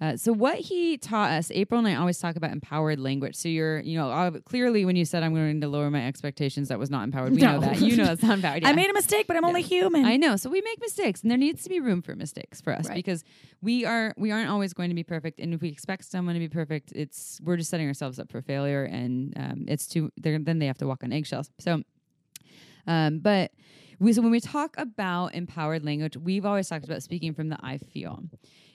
Uh, so what he taught us, April and I always talk about empowered language. So you're, you know, uh, clearly when you said I'm going to lower my expectations, that was not empowered. We No. know that. You know it's not empowered. I made a mistake, but I'm Yeah. only human. I know. So we make mistakes, and there needs to be room for mistakes for us Right. because we are we aren't always going to be perfect. And if we expect someone to be perfect, it's we're just setting ourselves up for failure, and um, it's too. Then they have to walk on eggshells. So, um, but we so when we talk about empowered language, we've always talked about speaking from the I feel,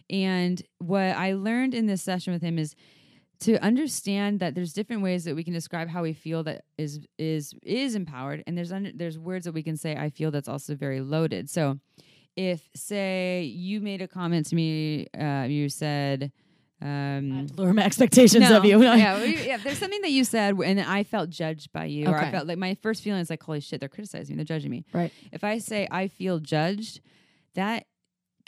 and what I learned in this session with him is to understand that there's different ways that we can describe how we feel that is is is empowered and there's under, there's words that we can say I feel that's also very loaded. So if say you made a comment to me uh, you said um lower my expectations no, of you. yeah, yeah, there's something that you said and I felt judged by you or I Okay. felt like my first feeling is like holy shit they're criticizing me, they're judging me. Right. If I say I feel judged, that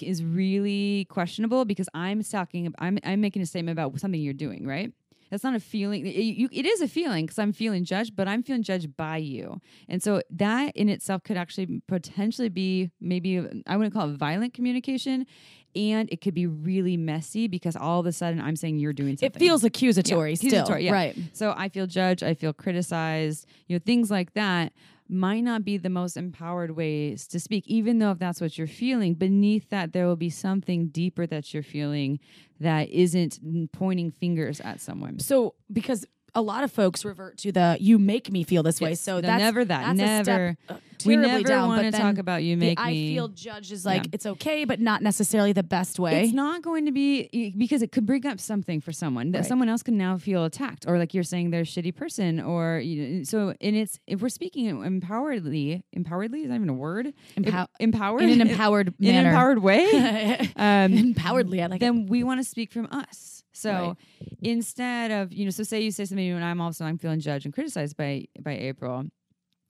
is really questionable because I'm talking. I'm I'm making a statement about something you're doing, right? That's not a feeling. It, you, it is a feeling because I'm feeling judged, but I'm feeling judged by you, and so that in itself could actually potentially be maybe I wouldn't call it violent communication, and it could be really messy because all of a sudden I'm saying you're doing something. It feels accusatory Yeah, still. accusatory, yeah. Right. So I feel judged, I feel criticized, you know, things like that might not be the most empowered ways to speak, even though if that's what you're feeling. Beneath that, there will be something deeper that you're feeling that isn't pointing fingers at someone. So because a lot of folks revert to the "you make me feel this way," Yes. so No, that's never that. that's a step, Never. uh, We never down, want to talk about you make I me. feel judged is like Yeah. it's okay, but not necessarily the best way. It's not going to be because it could bring up something for someone that Right. someone else can now feel attacked, or like you're saying they're a shitty person, or you know. So, and it's if we're speaking empoweredly, empoweredly is that even a word? Empow- Em- empowered in an empowered in an manner. empowered way. um, Empoweredly, I like it. then we want to speak from us. So Right. instead of you know, so say you say something and I'm also I'm feeling judged and criticized by by April.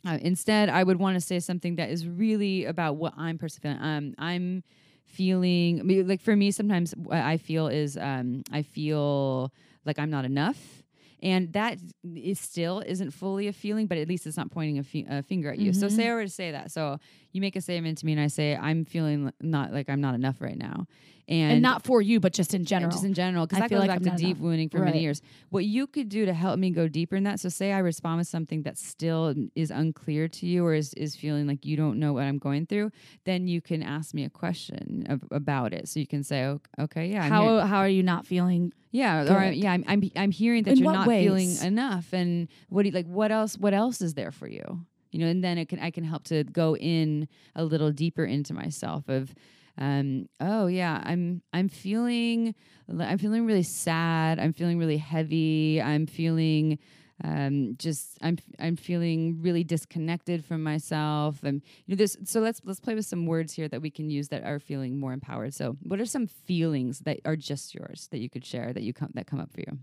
Uh, instead, I would want to say something that is really about what I'm personally feeling. Um, I'm feeling I mean, like for me, sometimes what I feel is um, I feel like I'm not enough. And that is still isn't fully a feeling, but at least it's not pointing a, fi- a finger at you. So Mhm. say I were to say that. So you make a statement to me, and I say I'm feeling not like I'm not enough right now, and, and not for you, but just in general. just in general, because I feel like back I'm to deep enough. wounding for Right. many years. What you could do to help me go deeper in that. So, say I respond with something that still is unclear to you, or is is feeling like you don't know what I'm going through. Then you can ask me a question of, about it. So you can say, "Ok- "Okay, yeah, I'm how how are you not feeling? yeah, or I, good. yeah, I'm, I'm I'm hearing that In you're not feeling enough, and what do you, like what else what else is there for you? You know, and then it can I can help to go in a little deeper into myself of um oh yeah i'm i'm feeling i'm feeling really sad. I'm feeling really heavy. I'm feeling um just i'm i'm feeling really disconnected from myself. And you know this so let's let's play with some words here that we can use that are feeling more empowered. So what are some feelings that are just yours that you could share that you come that come up for you?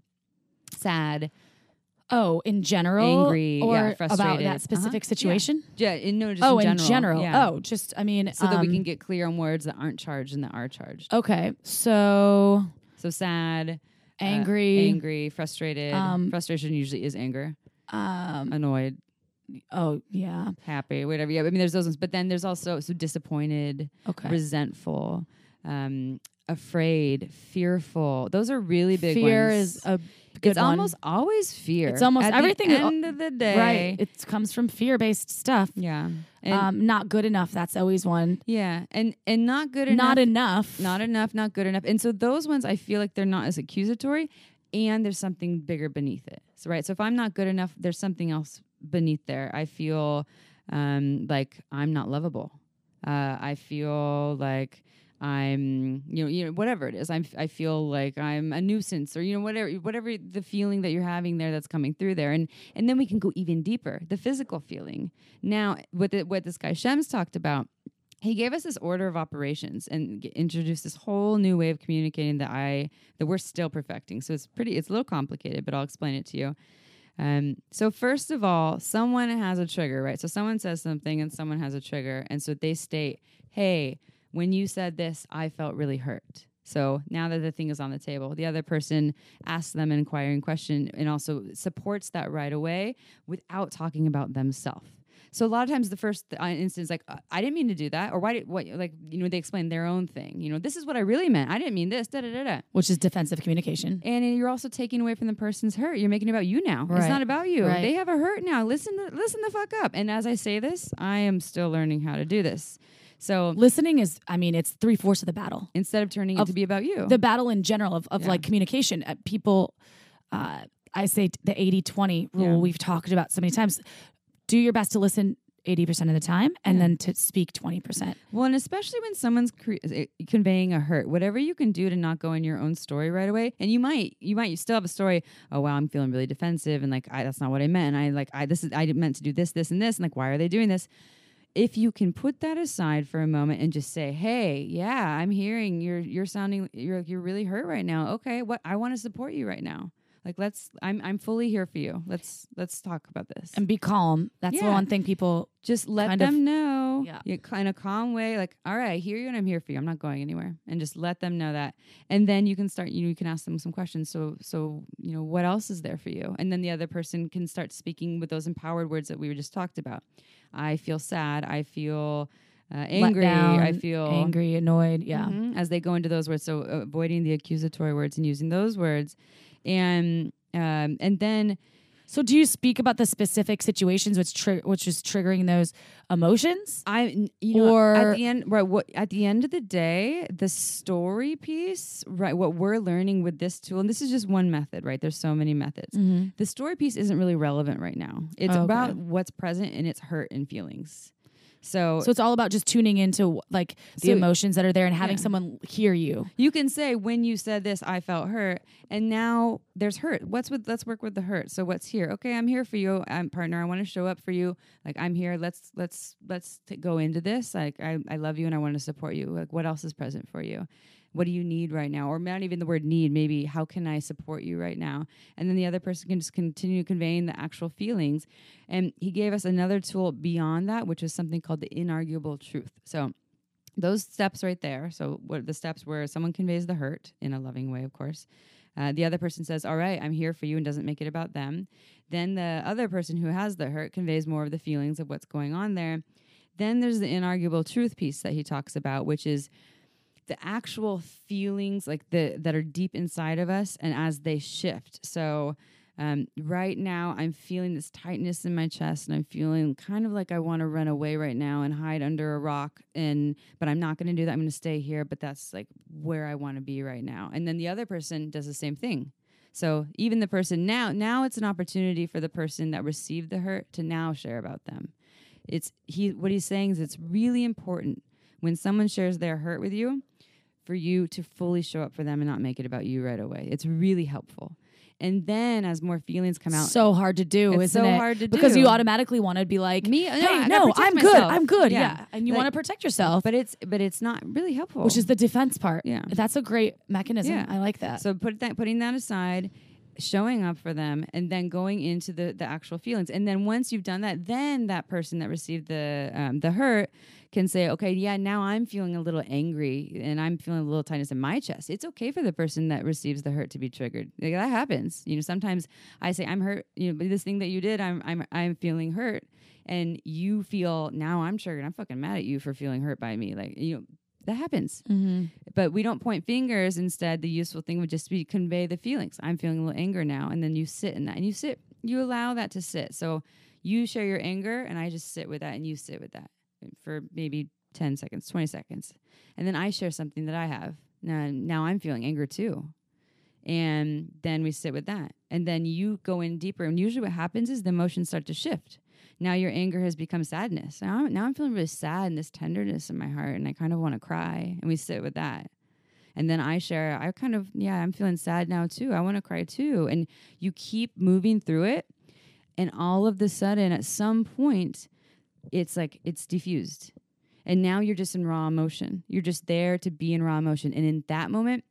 Sad Oh, in general, Angry, or yeah, about frustrated. that specific Uh-huh. situation. yeah in, no just Oh, in in general, general. yeah. Oh, just I mean, so that we um, can get clear on words that aren't charged and that are charged Okay, so so sad uh, angry. angry, frustrated. Um, Frustration usually is anger, Um. annoyed, Oh yeah. happy, whatever. Yeah, I mean, there's those ones, but then there's also so disappointed, Okay. resentful, um, afraid, fearful. Those are really big Fear ones. is a good it's one. almost always fear. It's almost At everything The end of the day, right. It comes from fear based stuff. Yeah, and, um, not good enough. That's always one. yeah, and and not good enough. Not enough. not enough, not good enough. And so those ones I feel like they're not as accusatory and there's something bigger beneath it. So right. So if I'm not good enough, there's something else beneath there. I feel um like I'm not lovable. Uh I feel like I'm you know you know whatever it is I'm I feel like I'm a nuisance or you know whatever whatever the feeling that you're having there that's coming through there and and then we can go even deeper the physical feeling now what the, what this guy Shems talked about he gave us this order of operations and g- introduced this whole new way of communicating that I that we're still perfecting. So it's pretty it's a little complicated, but I'll explain it to you. Um, so first of all, someone has a trigger, right? So someone says something and someone has a trigger, and so they state, "Hey, when you said this, I felt really hurt." So now that the thing is on the table, the other person asks them an inquiring question and also supports that right away without talking about themselves. So a lot of times the first uh, instance, like uh, I didn't mean to do that, or why did what like you know they explain their own thing. You know, this is what I really meant. I didn't mean this. Da da da da. which is defensive communication. And you're also taking away from the person's hurt. You're making it about you now. It's not about you. Right. They have a hurt now. Listen, listen the fuck up. And as I say this, I am still learning how to do this. So Listening is, I mean, it's three fourths of the battle. instead of turning it to be about you, The battle in general of, of Yeah. like communication. Uh, people, uh, I say the 80 20 rule Yeah. we've talked about so many times. Do your best to listen 80% of the time and Yeah. then to speak 20%. Well, and especially when someone's cre- conveying a hurt, whatever you can do to not go in your own story right away, and you might, you might, you still have a story. Oh wow, I'm feeling really defensive, and like I, that's not what I meant. And I like I this is I meant to do this, this, and this, and like why are they doing this? If you can put that aside for a moment and just say, "Hey, yeah, I'm hearing you're you're sounding you're you're really hurt right now. Okay, what I want to support you right now. Like let's I'm I'm fully here for you. Let's let's talk about this And be calm. That's the one thing people, just let kind of- them know Yeah. yeah. kind of calm way like all right i hear you and i'm here for you i'm not going anywhere and just let them know that and then you can start you know you can ask them some questions so so you know what else is there for you and then the other person can start speaking with those empowered words that we were just talked about i feel sad i feel uh, angry. down, I feel angry, annoyed. Yeah. Mhm, as they go into those words. So avoiding the accusatory words and using those words, and um, and then So do you speak about the specific situations which tri- which is triggering those emotions? I, you know, Or- at the end, right? What at the end of the day, the story piece, right? What we're learning with this tool, and this is just one method, right? There's so many methods. Mm-hmm. The story piece isn't really relevant right now. It's Okay. about what's present and its hurt and feelings. So, So it's all about just tuning into like the So- emotions that are there and having Yeah. someone hear you. you can say when you said this, I felt hurt, and now there's hurt. What's with? Let's work with the hurt. So what's here? Okay, I'm here for you, I'm partner. I want to show up for you. Like I'm here. Let's let's let's t- go into this. Like I I love you and I want to support you. Like what else is present for you? What do you need right now? Or not even the word need. Maybe how can I support you right now? And then the other person can just continue conveying the actual feelings. And he gave us another tool beyond that, which is something called the inarguable truth. So those steps right there. So, what are the steps where someone conveys the hurt in a loving way, of course. Uh, the other person says, All right, I'm here for you, and doesn't make it about them. Then the other person who has the hurt conveys more of the feelings of what's going on there. Then there's the inarguable truth piece that he talks about, which is the actual feelings like the that are deep inside of us and as they shift. So um, right now, I'm feeling this tightness in my chest, and I'm feeling kind of like I want to run away right now and hide under a rock. And but I'm not going to do that. I'm going to stay here. But that's like where I want to be right now. And then the other person does the same thing. So even the person now, now it's an opportunity for the person that received the hurt to now share about them. It's he. What he's saying is it's really important when someone shares their hurt with you for you to fully show up for them and not make it about you right away. It's really helpful. And then as more feelings come out, So hard to do, It's isn't so it? hard to because do. you automatically want to be like, Me- no, hey, no, I'm good. I'm good, Yeah. yeah, and you Like- want to protect yourself, but it's but it's not really helpful. which is the defense part. Yeah. that's a great mechanism. Yeah. I like that. So put that putting that aside, showing up for them, and then going into the the actual feelings. And then once you've done that, then that person that received the um, the hurt can say, okay, yeah, now I'm feeling a little angry and I'm feeling a little tightness in my chest. It's okay for the person that receives the hurt to be triggered. Like, that happens. You know, sometimes I say I'm hurt. You know, this thing that you did, I'm I'm I'm feeling hurt, and you feel now I'm triggered. I'm fucking mad at you for feeling hurt by me. Like you know. That happens. Mm-hmm. but we don't point fingers. Instead the useful thing would just be convey the feelings. I'm feeling a little anger now and then you sit in that and you sit you allow that to sit. So you share your anger and i just sit with that and you sit with that for maybe 10 seconds 20 seconds. And then i share something that i have. Now, now i'm feeling anger too. And then we sit with that. And then you go in deeper. And usually what happens is the emotions start to shift now your anger has become sadness. Now, I'm- now i'm feeling really sad and this tenderness in my heart and i kind of want to cry and we sit with that. And then i share i kind of yeah i'm feeling sad now too. I want to cry too. And you keep moving through it and all of the sudden at some point it's like it's diffused. And now you're just in raw emotion. You're just there to be in raw emotion. And in that moment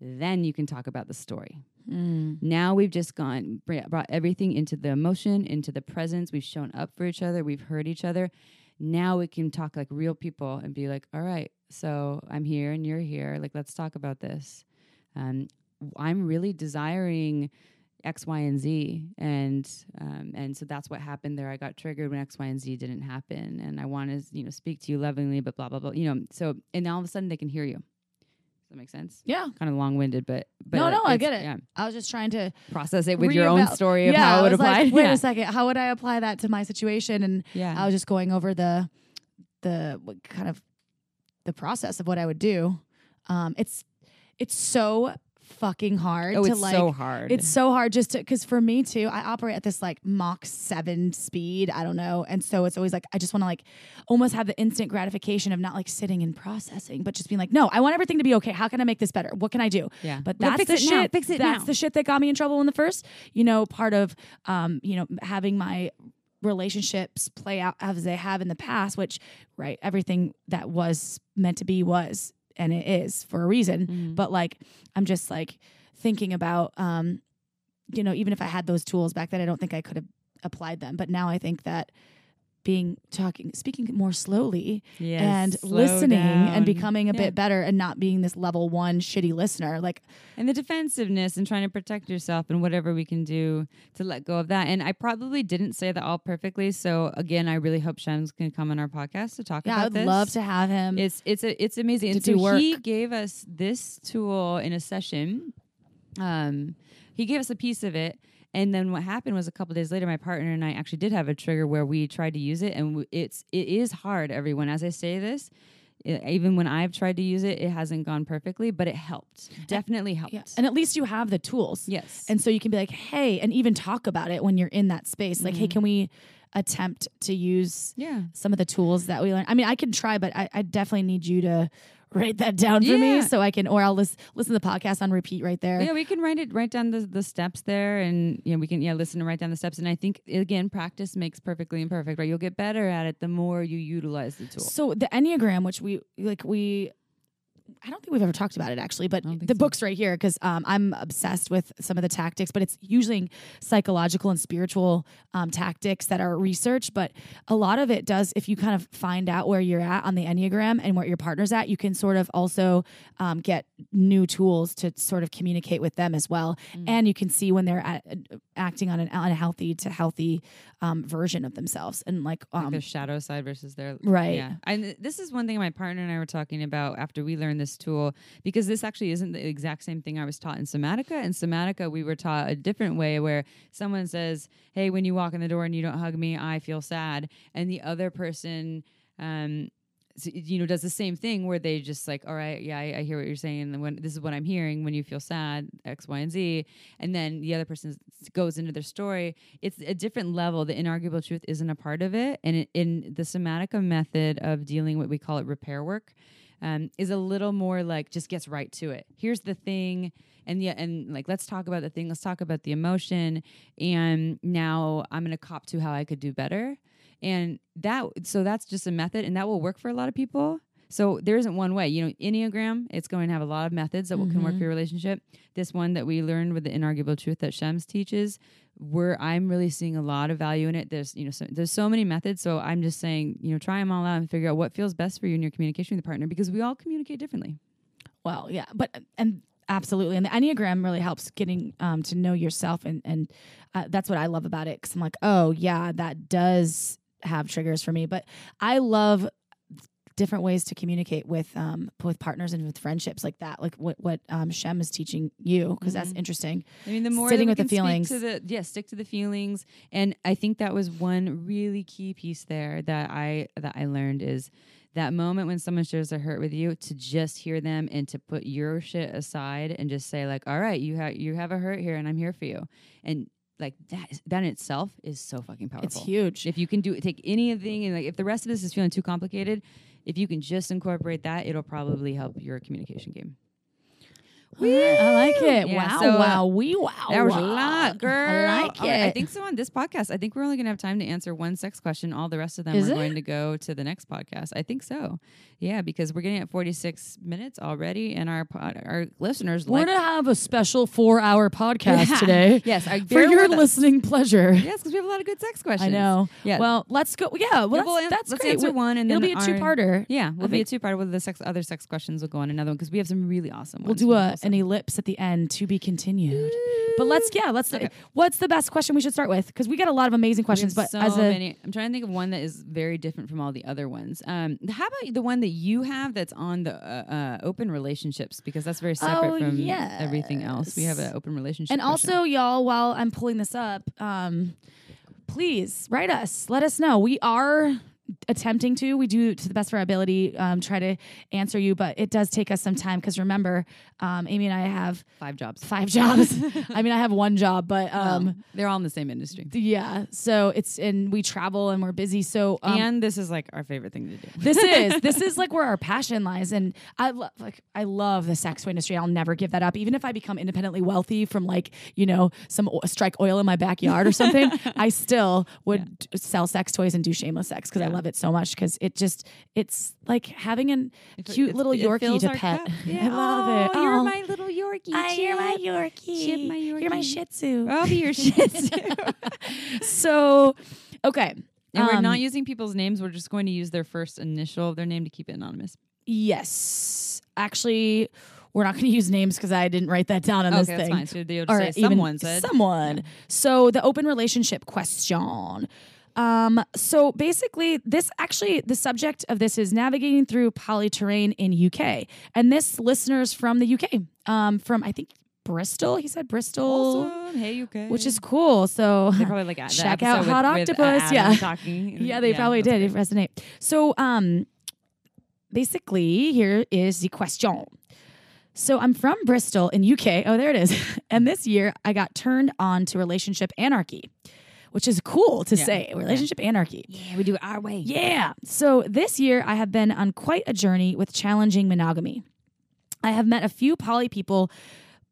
then you can talk about the story Mm. now we've just gone brought everything into the emotion into the presence. We've shown up for each other. We've heard each other. Now we can talk like real people and be like all right so i'm here and you're here. Like let's talk about this. Um, i'm really desiring x y and z. And um, and so that's what happened there. I got triggered when x y and z didn't happen. And i want to you know speak to you lovingly but blah blah blah you know so and all of a sudden they can hear you that make sense Yeah. kind of long-winded but, but No, no, I get it. yeah I was just trying to process it with your own story of yeah, how it would was like, apply. Wait yeah. a second, how would I apply that to my situation? And yeah. I was just going over the the what kind of the process of what I would do. Um, it's it's so fucking hard oh, to it's like so hard. It's so hard just to because for me too, I operate at this like Mach seven speed. I don't know, and so it's always like I just want to like almost have the instant gratification of not like sitting and processing, but just being like, no, I want everything to be okay. How can I make this better? What can I do? yeah. But that's the it now. shit. Fix it that's now. the shit that got me in trouble in the first. You know, part of um, you know, having my relationships play out as they have in the past, which right, everything that was meant to be was, and it is for a reason. Mhm. But like, I'm just like thinking about, um, you know, even if I had those tools back then, I don't think I could have applied them. But now I think that being talking speaking more slowly Yes, and slow listening down. and becoming a Yeah. bit better and not being this level one shitty listener like and the defensiveness and trying to protect yourself and whatever we can do to let go of that. And I probably didn't say that all perfectly. So again, I really hope Shem's going to come on our podcast to talk yeah about i would this. love to have him It's it's a, it's amazing. and so do he gave us this tool in a session. Um, he gave us a piece of it, and then what happened was a couple days later, my partner and I actually did have a trigger where we tried to use it, and it's it is hard. Everyone, as I say this. i- even when I've tried to use it, it hasn't gone perfectly, but it helped. Definitely helped. yeah. and at least you have the tools yes. And so you can be like, hey, and even talk about it when you're in that space. Like, hey, Mm-hmm. can we attempt to use yeah. some of the tools that we learned? I mean, I can try, but I, I definitely need you to write that down for me so I can, or I'll lis- listen to the podcast on repeat right there. Yeah, we can write it, write down the, the steps there, and you know we can yeah listen and write down the steps. And I think again, practice makes perfectly imperfect. Right, you'll get better at it the more you utilize the tool. So the Enneagram, which we like, we. I don't think we've ever talked about it actually, but the so. book's right here because um, I'm obsessed with some of the tactics, but it's usually psychological and spiritual um, tactics that are researched. But a lot of it does, if you kind of find out where you're at on the Enneagram and where your partner's at, you can sort of also um, get new tools to sort of communicate with them as well. Mm. And you can see when they're at, acting on an unhealthy to healthy um, version of themselves. And like, like um, their shadow side versus their Right. Yeah, and this is one thing my partner and I were talking about after we learned this tool because this actually isn't the exact same thing I was taught in Somatica. In Somatica, we were taught a different way where someone says, "Hey, when you walk in the door and you don't hug me, I feel sad," and the other person. Um, you know, does the same thing where they just like, all right, yeah, I, I hear what you're saying, and when this is what I'm hearing when you feel sad, X, Y, and Z, and then the other person goes into their story. It's a different level. The inarguable truth isn't a part of it, and it, in the somatica method of dealing, what we call it repair work, um, is a little more like just gets right to it. Here's the thing. And yeah, and like let's talk about the thing. Let's talk about the emotion. And now I'm gonna cop to how I could do better. And that so that's just a method, and that will work for a lot of people. So there isn't one way. You know, Enneagram, it's going to have a lot of methods that will can work for your relationship. This one that we learned with the inarguable truth that Shems teaches, where I'm really seeing a lot of value in it. There's, you know, so, there's so many methods. So I'm just saying, you know, try them all out and figure out what feels best for you in your communication with the partner because we all communicate differently. Well, yeah, but and absolutely, and the Enneagram really helps getting um, to know yourself, and and uh, that's what I love about it because I'm like, oh yeah, that does have triggers for me, but I love different ways to communicate with um with partners and with friendships like that like what what um shem is teaching you because that's interesting. I mean, the more Sitting with the feelings. to the yeah, stick to the feelings, and I think that was one really key piece there that I that I learned is that moment when someone shares their hurt with you to just hear them and to put your shit aside and just say like, all right, you have you have a hurt here, and I'm here for you, and like that is- that in itself is so fucking powerful. it's huge. If you can do take anything and like if the rest of this is feeling too complicated, if you can just incorporate that, it'll probably help your communication game. I I like it. Yeah, wow, so, uh, wow, we wow. That was a lot, girl. I like All right, it. I think so on this podcast. I think we're only going to have time to answer one sex question. All the rest of them Is are it? going to go to the next podcast. I think so. Yeah, because we're getting at 46 minutes already, and our pod, our listeners We're like gonna have a special four-hour podcast Yeah. today. Yes, I for your listening pleasure. Yes, because we have a lot of good sex questions. I know. Yeah. Well, let's go. Yeah. Well, Yeah, that's, we'll that's let's great. answer We'll- one, and it'll then be a two-parter. yeah, we'll I be a two parter with the sex other sex questions will go on another one because we have some really awesome We'll do a, Tulsa. An ellipse at the end to be continued. But let's yeah, let's. Okay. What's the best question we should start with? Because we got a lot of amazing questions. But so as a many, I'm trying to think of one that is very different from all the other ones. Um, how about the one that you have that's on the uh, uh, open relationships because that's very separate Oh, from everything else. We have an open relationship, and question. also y'all, while I'm pulling this up, um, please write us. Let us know. We are attempting to we do to the best of our ability um, try to answer you but it does take us some time because remember um, amy and i have five jobs. five jobs i mean i have one job but um, Um, they're all in the same industry, yeah so it's and we travel and we're busy so um, and this is like our favorite thing to do. this is this is like where our passion lies and i love like i love the sex toy industry i'll never give that up even if i become independently wealthy from like you know some o- strike oil in my backyard or something i still would d- sell sex toys and do shameless sex because i Yeah. Love it so much because it just it's like having a cute it- little it yorkie to pet cup. i love it Oh, you're Oh. my little Yorkie. I- you're my yorkie Chip, my you're my Yorkie. shih tzu I'll be your shit. so okay And we're Um, not using people's names. We're just going to use their first initial of their name to keep it anonymous. Yes. Actually, we're not going to use names because I didn't write that down on this okay, that's thing. fine. So Or say someone said. someone. So the open relationship question. Um, so basically, this actually the subject of this is navigating through poly terrain in UK, and this listeners from the UK, um, from I think Bristol. He said Bristol, Awesome. Hey, UK. which is cool. So they probably like Check out Hot with, with, Octopus, Adam yeah. talking. yeah, they probably did great. resonate. So, um, basically, here is the question. So I'm from Bristol in UK. Oh, there it is. and this year, I got turned on to relationship anarchy, which is cool to Yeah. say. Relationship anarchy. Yeah, we do it our way. Yeah. So this year, I have been on quite a journey with challenging monogamy. I have met a few poly people,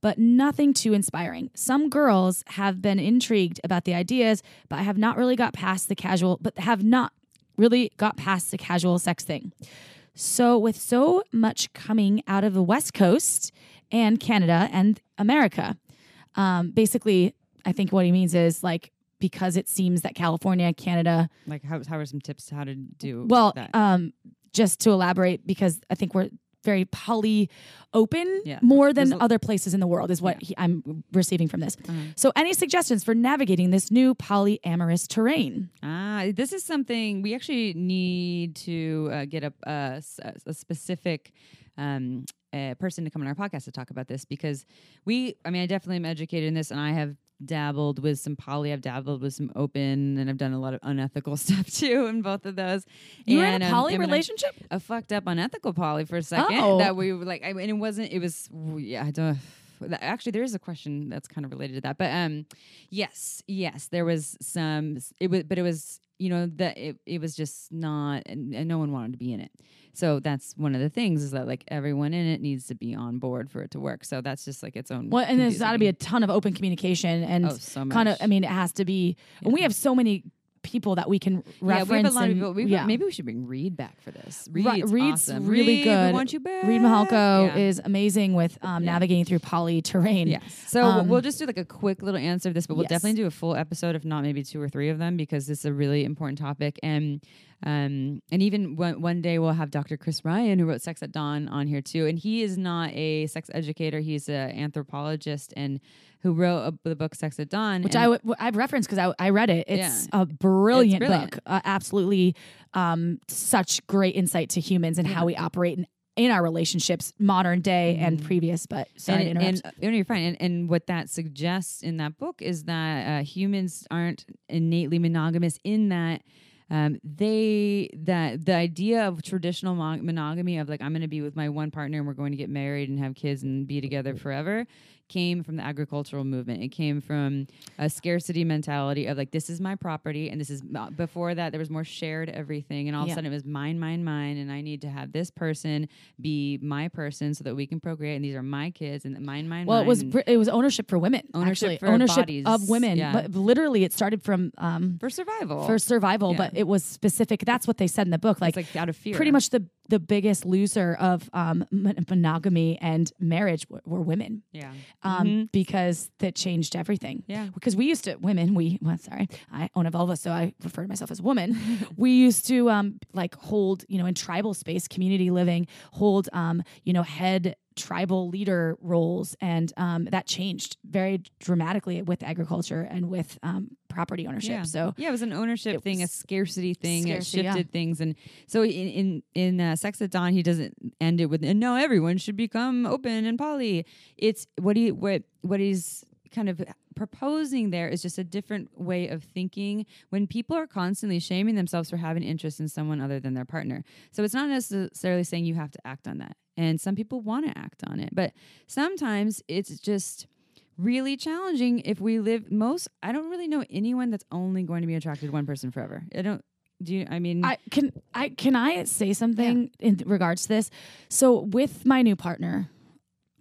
but nothing too inspiring. Some girls have been intrigued about the ideas, but I have not really got past the casual, but have not really got past the casual sex thing. So, with so much coming out of the West Coast and Canada and America, um, basically, I think what he means is like because it seems that California, Canada, Like, how, how are some tips to how to do well, that? um, just to elaborate, because I think we're very poly open Yeah. more than a- other places in the world, is what Yeah. he, I'm receiving from this. Uh-huh. So, any suggestions for navigating this new polyamorous terrain? Ah, this is something we actually need to uh, get a specific um, uh person to come on our podcast to talk about this because we, I mean, I definitely am educated in this and I have dabbled with some poly, I've dabbled with some open, and I've done a lot of unethical stuff too in both of those. You're and, in a um, poly Em and I- relationship? a fucked up unethical poly for a second Oh. that we were like I mean it wasn't it was yeah I don't actually there is a question that's kind of related to that but um yes yes there was some it was but it was you know that it, it was just not and, and no one wanted to be in it so that's one of the things is that like everyone in it needs to be on board for it to work so that's just like its own Well, and there's got to be a ton of open communication and oh so kind of, I mean, it has to be, and we have so many people that we can reference. yeah, we have a lot of people. We, yeah. Maybe we should bring Reid back for this. Reid's Reid's awesome. really Reid, good. Want you back. Reid Mihalko Yeah. is amazing with um, Yeah. navigating through poly terrain. Yes. So Um, we'll just do like a quick little answer of this, but we'll Yes. definitely do a full episode, if not maybe two or three of them, because this is a really important topic. And um, and even one, one day we'll have Dr. Chris Ryan, who wrote Sex at Dawn, on here too. And he is not a sex educator; he's an anthropologist and who wrote a, the book Sex at Dawn, which and- I w- I've referenced because I, I read it. It's Yeah. a brilliant, brilliant. book. Uh, absolutely, um, such great insight to humans and how we operate in, in our relationships, modern day and Mhm. previous. But sorry and, and, and, no, you're fine. And, and what that suggests in that book is that uh, humans aren't innately monogamous in that um, they that the idea of traditional mon- monogamy of like I'm going to be with my one partner and we're going to get married and have kids and be together forever came from the agricultural movement. It came from a scarcity mentality of like this is my property and this is before that there was more shared everything and all of a sudden it was mine mine mine and I need to have this person be my person so that we can procreate and these are my kids and mine mine well, mine it was it was ownership for women. Ownership actually. for ownership bodies, of women. yeah. But literally, it started from um, for survival for survival. Yeah. But it was specific. That's what they said in the book. Like, like, like out of fear pretty much the the biggest loser of um, monogamy and marriage w- were women. yeah um, Mhm. because that changed everything. yeah Because we used to, women, we, well, sorry, I own a vulva, so I refer to myself as woman. we used to um, like hold, you know, in tribal space, community living, hold, um, you know, head tribal leader roles. And um, that changed very dramatically with agriculture and with um, property ownership. Yeah. So Yeah, it was an ownership thing, a scarcity thing. scarcity, it yeah. shifted things, and so in in in uh, Sex at Dawn, he doesn't end it with "and no, everyone should become open and poly." It's what he what what he's kind of proposing there is just a different way of thinking when people are constantly shaming themselves for having interest in someone other than their partner. So it's not necessarily saying you have to act on that. And some people want to act on it, but sometimes it's just really challenging if we live most I don't really know anyone that's only going to be attracted to one person forever. I don't do you I mean I can I can I say something in regards to this? So with my new partner,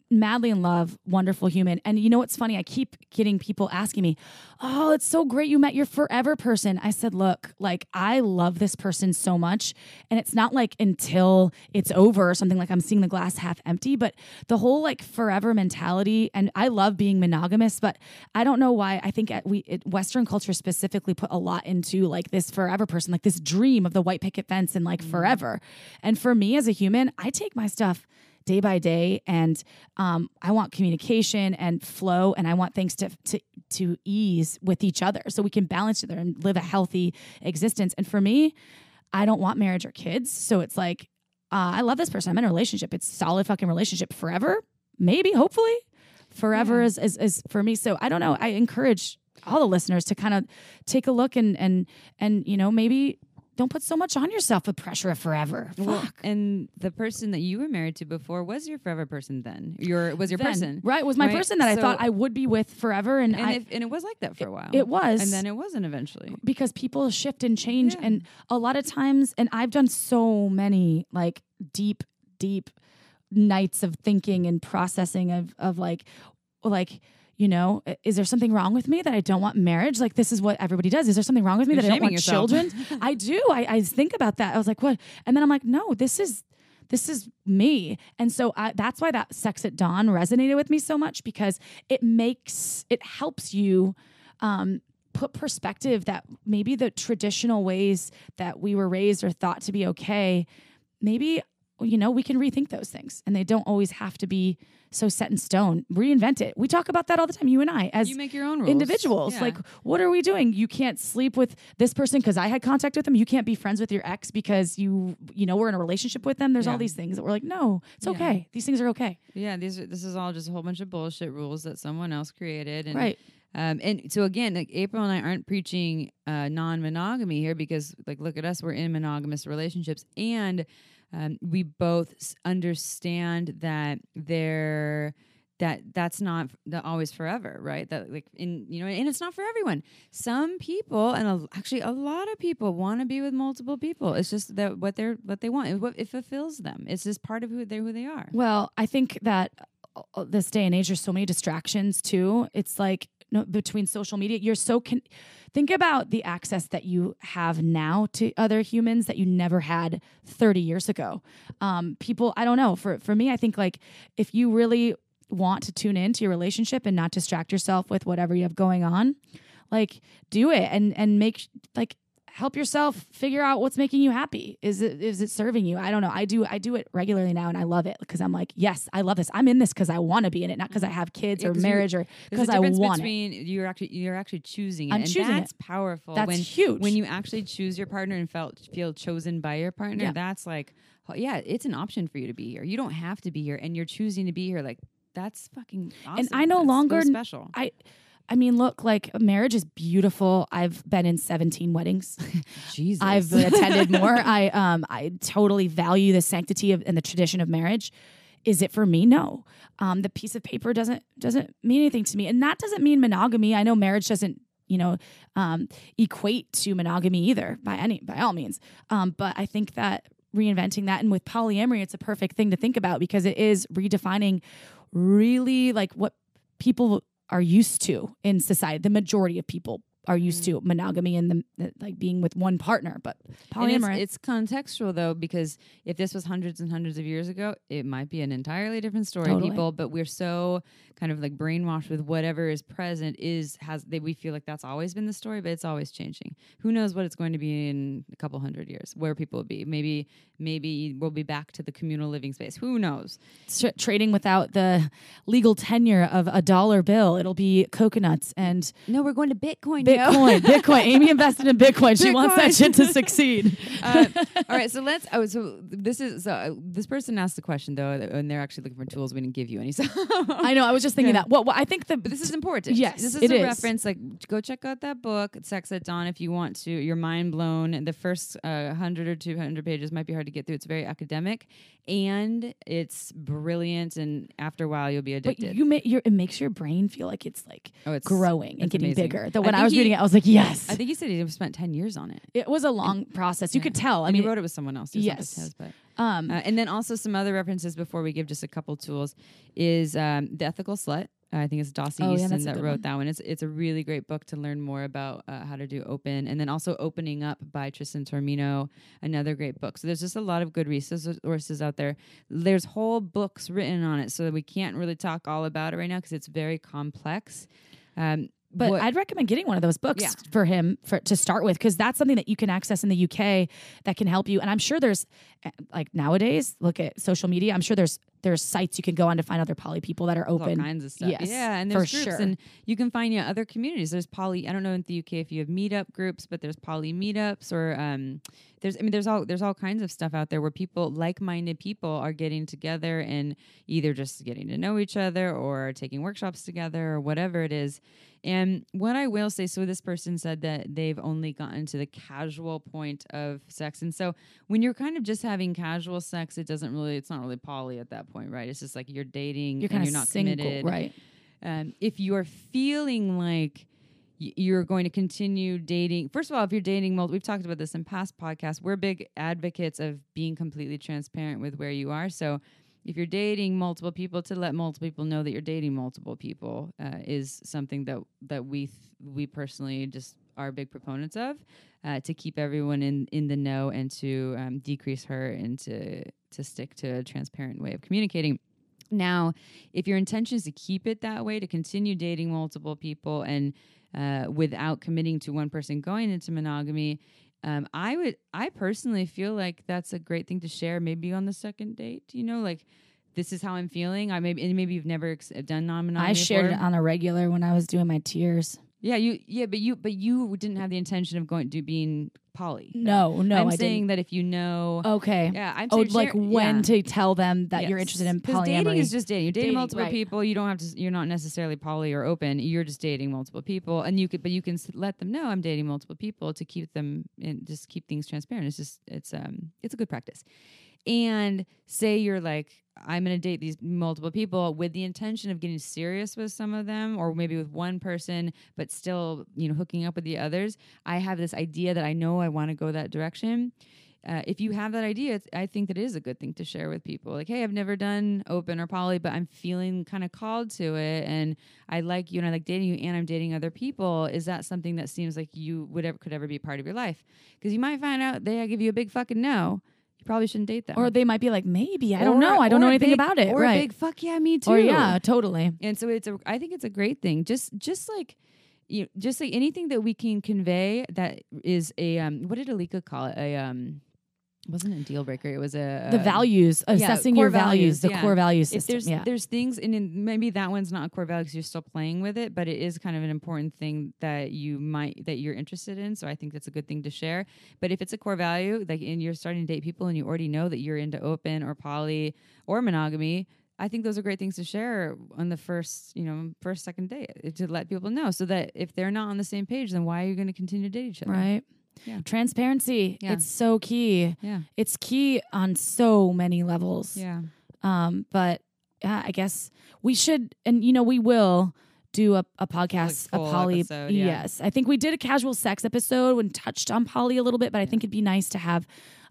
madly in love, wonderful human. And you know what's funny? I keep getting people asking me, "Oh, it's so great you met your forever person." I said, "Look, like I love this person so much, and it's not like until it's over or something like I'm seeing the glass half empty, but the whole like forever mentality and I love being monogamous, but I don't know why I think at we it, western culture specifically put a lot into like this forever person, like this dream of the white picket fence and like mm. forever. And for me as a human, I take my stuff day by day and um, i want communication and flow and i want things to, to to ease with each other so we can balance each other and live a healthy existence. And for me i don't want marriage or kids. So it's like uh, i love this person. I'm in a relationship. It's solid fucking relationship forever. Maybe hopefully forever yeah. is, is is for me. So i don't know. I encourage all the listeners to kind of take a look and and and you know maybe don't put so much on yourself with pressure of forever. Well, Fuck. and the person that you were married to before was your forever person then. Your was your then, person. Right, was my right? person that so, I thought I would be with forever and and, I, if, and, it was like that for a while. It was. And then it wasn't eventually. Because people shift and change yeah. and a lot of times and I've done so many like deep deep nights of thinking and processing of of like like you know, is there something wrong with me that I don't want marriage? Like this is what everybody does. Is there something wrong with me You're that I don't want yourself. children? I do. I, I think about that. I was like, what? And then I'm like, no, this is this is me. And so I, that's why that sex at dawn resonated with me so much because it makes it helps you um, put perspective that maybe the traditional ways that we were raised or thought to be okay, maybe you know we can rethink those things, and they don't always have to be so set in stone. Reinvent it. We talk about that all the time, you and I, as you make your own rules. individuals. Yeah. Like, what are we doing? You can't sleep with this person because I had contact with them. You can't be friends with your ex because you, you know, we're in a relationship with them. There's yeah. all these things that we're like, no, it's yeah. okay. These things are okay. Yeah, these are, this is all just a whole bunch of bullshit rules that someone else created. And, right. Um, and so again, like April and I aren't preaching uh, non-monogamy here because, like, look at us, we're in monogamous relationships, and um, we both understand that there that that's not always forever right? That like in you know and it's not for everyone. Some people and a, actually a lot of people want to be with multiple people. It's just that what they're what they want what it fulfills them. It's just part of who they who they are. Well i think that uh, this day and age there's so many distractions too. It's like no, between social media you're so con- think about the access that you have now to other humans that you never had 30 years ago. Um, people i don't know for for me i think like if you really want to tune into your relationship and not distract yourself with whatever you have going on like do it and and make like help yourself figure out what's making you happy. Is it is it serving you? I don't know. I do I do it regularly now and I love it because I'm like, yes, I love this. I'm in this because I want to be in it, not because I mm-hmm. have kids yeah, or marriage or because I want between it. You're actually you're actually choosing it. I'm and choosing that's it. powerful. That's when, huge. When you actually choose your partner and felt feel chosen by your partner, yeah. that's like oh, yeah, it's an option for you to be here. You don't have to be here and you're choosing to be here. Like that's fucking awesome. And I no that's longer so special. I I mean, look, like marriage is beautiful. I've been in 17 weddings. Jesus. I've attended more. I um I totally value the sanctity of and the tradition of marriage. Is it for me? No. Um, the piece of paper doesn't doesn't mean anything to me. And that doesn't mean monogamy. I know marriage doesn't, you know, um, equate to monogamy either by any by all means. Um, but I think that reinventing that and with polyamory, it's a perfect thing to think about because it is redefining really like what people are used to in society. The majority of people are used mm. to monogamy and the, like being with one partner, but polyamorous. It's, it's, contextual though, because if this was hundreds and hundreds of years ago, it might be an entirely different story, totally. people. But we're so kind of like brainwashed with whatever is present is has they we feel like that's always been the story, but it's always changing. Who knows what it's going to be in a couple hundred years, where people will be. Maybe maybe we'll be back to the communal living space. Who knows? trading without the legal tenure of a dollar bill. It'll be coconuts and no, we're going to Bitcoin. Bitcoin, Bitcoin. Amy invested in Bitcoin. She Bitcoin. wants that shit to succeed. uh, all right, so let's. Oh, so this is so uh, this person asked the question though, and they're actually looking for tools. We didn't give you any. So I know. I was just thinking yeah. that. Well, well, I think the but this is important. Yes, this is a is. reference. Like, go check out that book, Sex at Dawn, if you want to. You're mind blown. The first uh, hundred or two hundred pages might be hard to get through. It's very academic, and it's brilliant. And after a while, you'll be addicted. But you your it makes your brain feel like it's like oh, it's, growing and getting amazing. bigger. The when I, I was reading it, I was like, yes. I think he said he spent ten years on it. it was a long process. You Yeah. could tell. I And mean, he wrote it with someone else. Yes. his but um, uh, and then also some other references before we give just a couple tools is um, the ethical slut. I think it's Dossie Oh, Easton a that wrote one. that one. It's it's a really great book to learn more about uh, how to do open, and then also opening up by Tristan Taormino, another great book. So there's just a lot of good resources out there. There's whole books written on it, so we can't really talk all about it right now because it's very complex. Um, But what- I'd recommend getting one of those books Yeah. for him for to start with because that's something that you can access in the UK that can help you. And I'm sure there's eh, like nowadays, look at social media. I'm sure there's there's sites you can go on to find other poly people that are open. all kinds of stuff. Yes, yeah, and for there's groups, sure. and you can find yeah other communities. There's poly. I don't know in the UK if you have meetup groups, but there's poly meetups or um, there's I mean there's all there's all kinds of stuff out there where people like-minded people are getting together and either just getting to know each other or taking workshops together or whatever it is. And what I will say, so this person said that they've only gotten to the casual point of sex, and so when you're kind of just having casual sex, it doesn't really, it's not really poly at that point, right? It's just like you're dating, You're and you're not single, committed, right? um, if you're feeling like y- you're going to continue dating, first of all, if you're dating multiple, we've talked about this in past podcasts. We're big advocates of being completely transparent with where you are. So if you're dating multiple people, to let multiple people know that you're dating multiple people uh, is something that that we th- we personally just are big proponents of uh, to keep everyone in in the know and to um, decrease hurt and to to stick to a transparent way of communicating. Now, if your intention is to keep it that way, to continue dating multiple people and uh, without committing to one person going into monogamy, um, I would, I personally feel like that's a great thing to share. Maybe on the second date, you know, like this is how I'm feeling. I maybe, and maybe you've never ex- done non-monogamy. I shared it on a regular when I was doing my tears. Yeah, you, yeah, but you, but you didn't have the intention of going to being poly. No, no, I'm I saying that if you know. Okay. yeah, I'm Oh, like when yeah. to tell them that you're interested in polyamory. dating is just dating. You're dating, Dating, multiple right. people. You don't have to. You're not necessarily poly or open. You're just dating multiple people, and you could. But you can let them know I'm dating multiple people to keep them and just keep things transparent. It's just it's um it's a good practice. And say you're like I'm going to date these multiple people with the intention of getting serious with some of them, or maybe with one person, but still you know hooking up with the others. I have this idea that I know I want to go that direction uh, if you have that idea, I think that it is a good thing to share with people. Like, hey, I've never done open or poly, but I'm feeling kind of called to it, and I like you, and I like dating you, and I'm dating other people. Is that something that seems like you would ever could ever be part of your life? Because you might find out they give you a big fucking no. Probably shouldn't date them. or they might be like, maybe I don't Or- know. I don't know anything big- about it. Or right. big fuck yeah, me too. or yeah, totally. And so it's a I think it's a great thing. Just just like you just like anything that we can convey that is a um what did Alika call it? A um wasn't a deal breaker. It was a The um, values, assessing core your values, values, the yeah. core values. If system. there's yeah. there's things and in, maybe that one's not a core value because you're still playing with it, but it is kind of an important thing that you might that you're interested in. So I think that's a good thing to share. But if it's a core value, like and you're starting to date people and you already know that you're into open or poly or monogamy, I think those are great things to share on the first, you know, first second date to let people know, so that if they're not on the same page, then why are you going to continue to date each other? Right. Yeah. Transparency. Yeah. It's so key. Yeah. It's key on so many levels. Yeah. Um, but yeah, I guess we should, and you know, we will do a, a podcast, full a poly. episode, yeah. Yes, I think we did a casual sex episode and touched on poly a little bit, but I think it'd be nice to have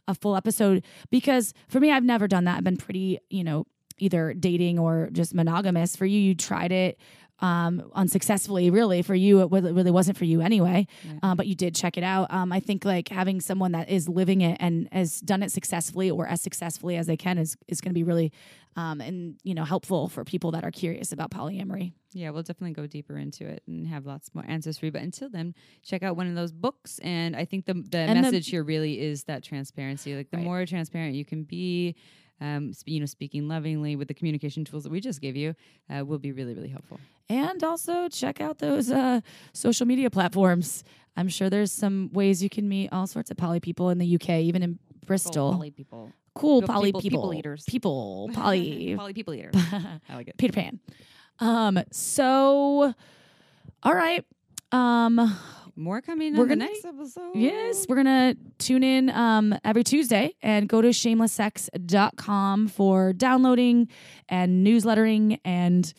a full episode because for me, I've never done that. I've been pretty, you know, either dating or just monogamous. For you, you tried it um unsuccessfully really for you it wa- it really wasn't for you anyway Yeah. uh, but you did check it out um i think like having someone that is living it and has done it successfully or as successfully as they can is is going to be really um and you know helpful for people that are curious about polyamory Yeah, we'll definitely go deeper into it and have lots more answers for you. But until then, check out one of those books. And I think the the And the- message here really is that transparency. Like the Right. more transparent you can be, um, you know, speaking lovingly with the communication tools that we just gave you, uh, will be really really helpful. and also check out those uh social media platforms i'm sure there's some ways you can meet all sorts of poly people in the uk even in bristol Poly people, cool People- poly people- people people eaters. people poly poly people eaters. I like it. Peter Pan. Um, so all right. Um, More coming We're on the gonna- next episode. yes, we're gonna tune in um every Tuesday and go to shamelesssex.com for downloading and newslettering and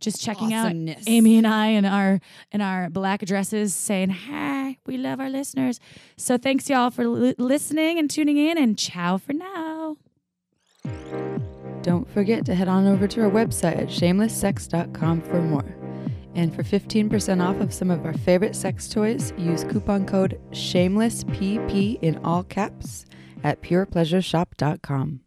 just checking Awesomeness. out Amy and I in our in our black dresses saying, "Hi, we love our listeners." So thanks y'all for li- listening and tuning in and ciao for now. Don't forget to head on over to our website at shamelesssex.com for more. And for 15% off of some of our favorite sex toys, use coupon code SHAMELESSPP in all caps at purepleasureshop.com.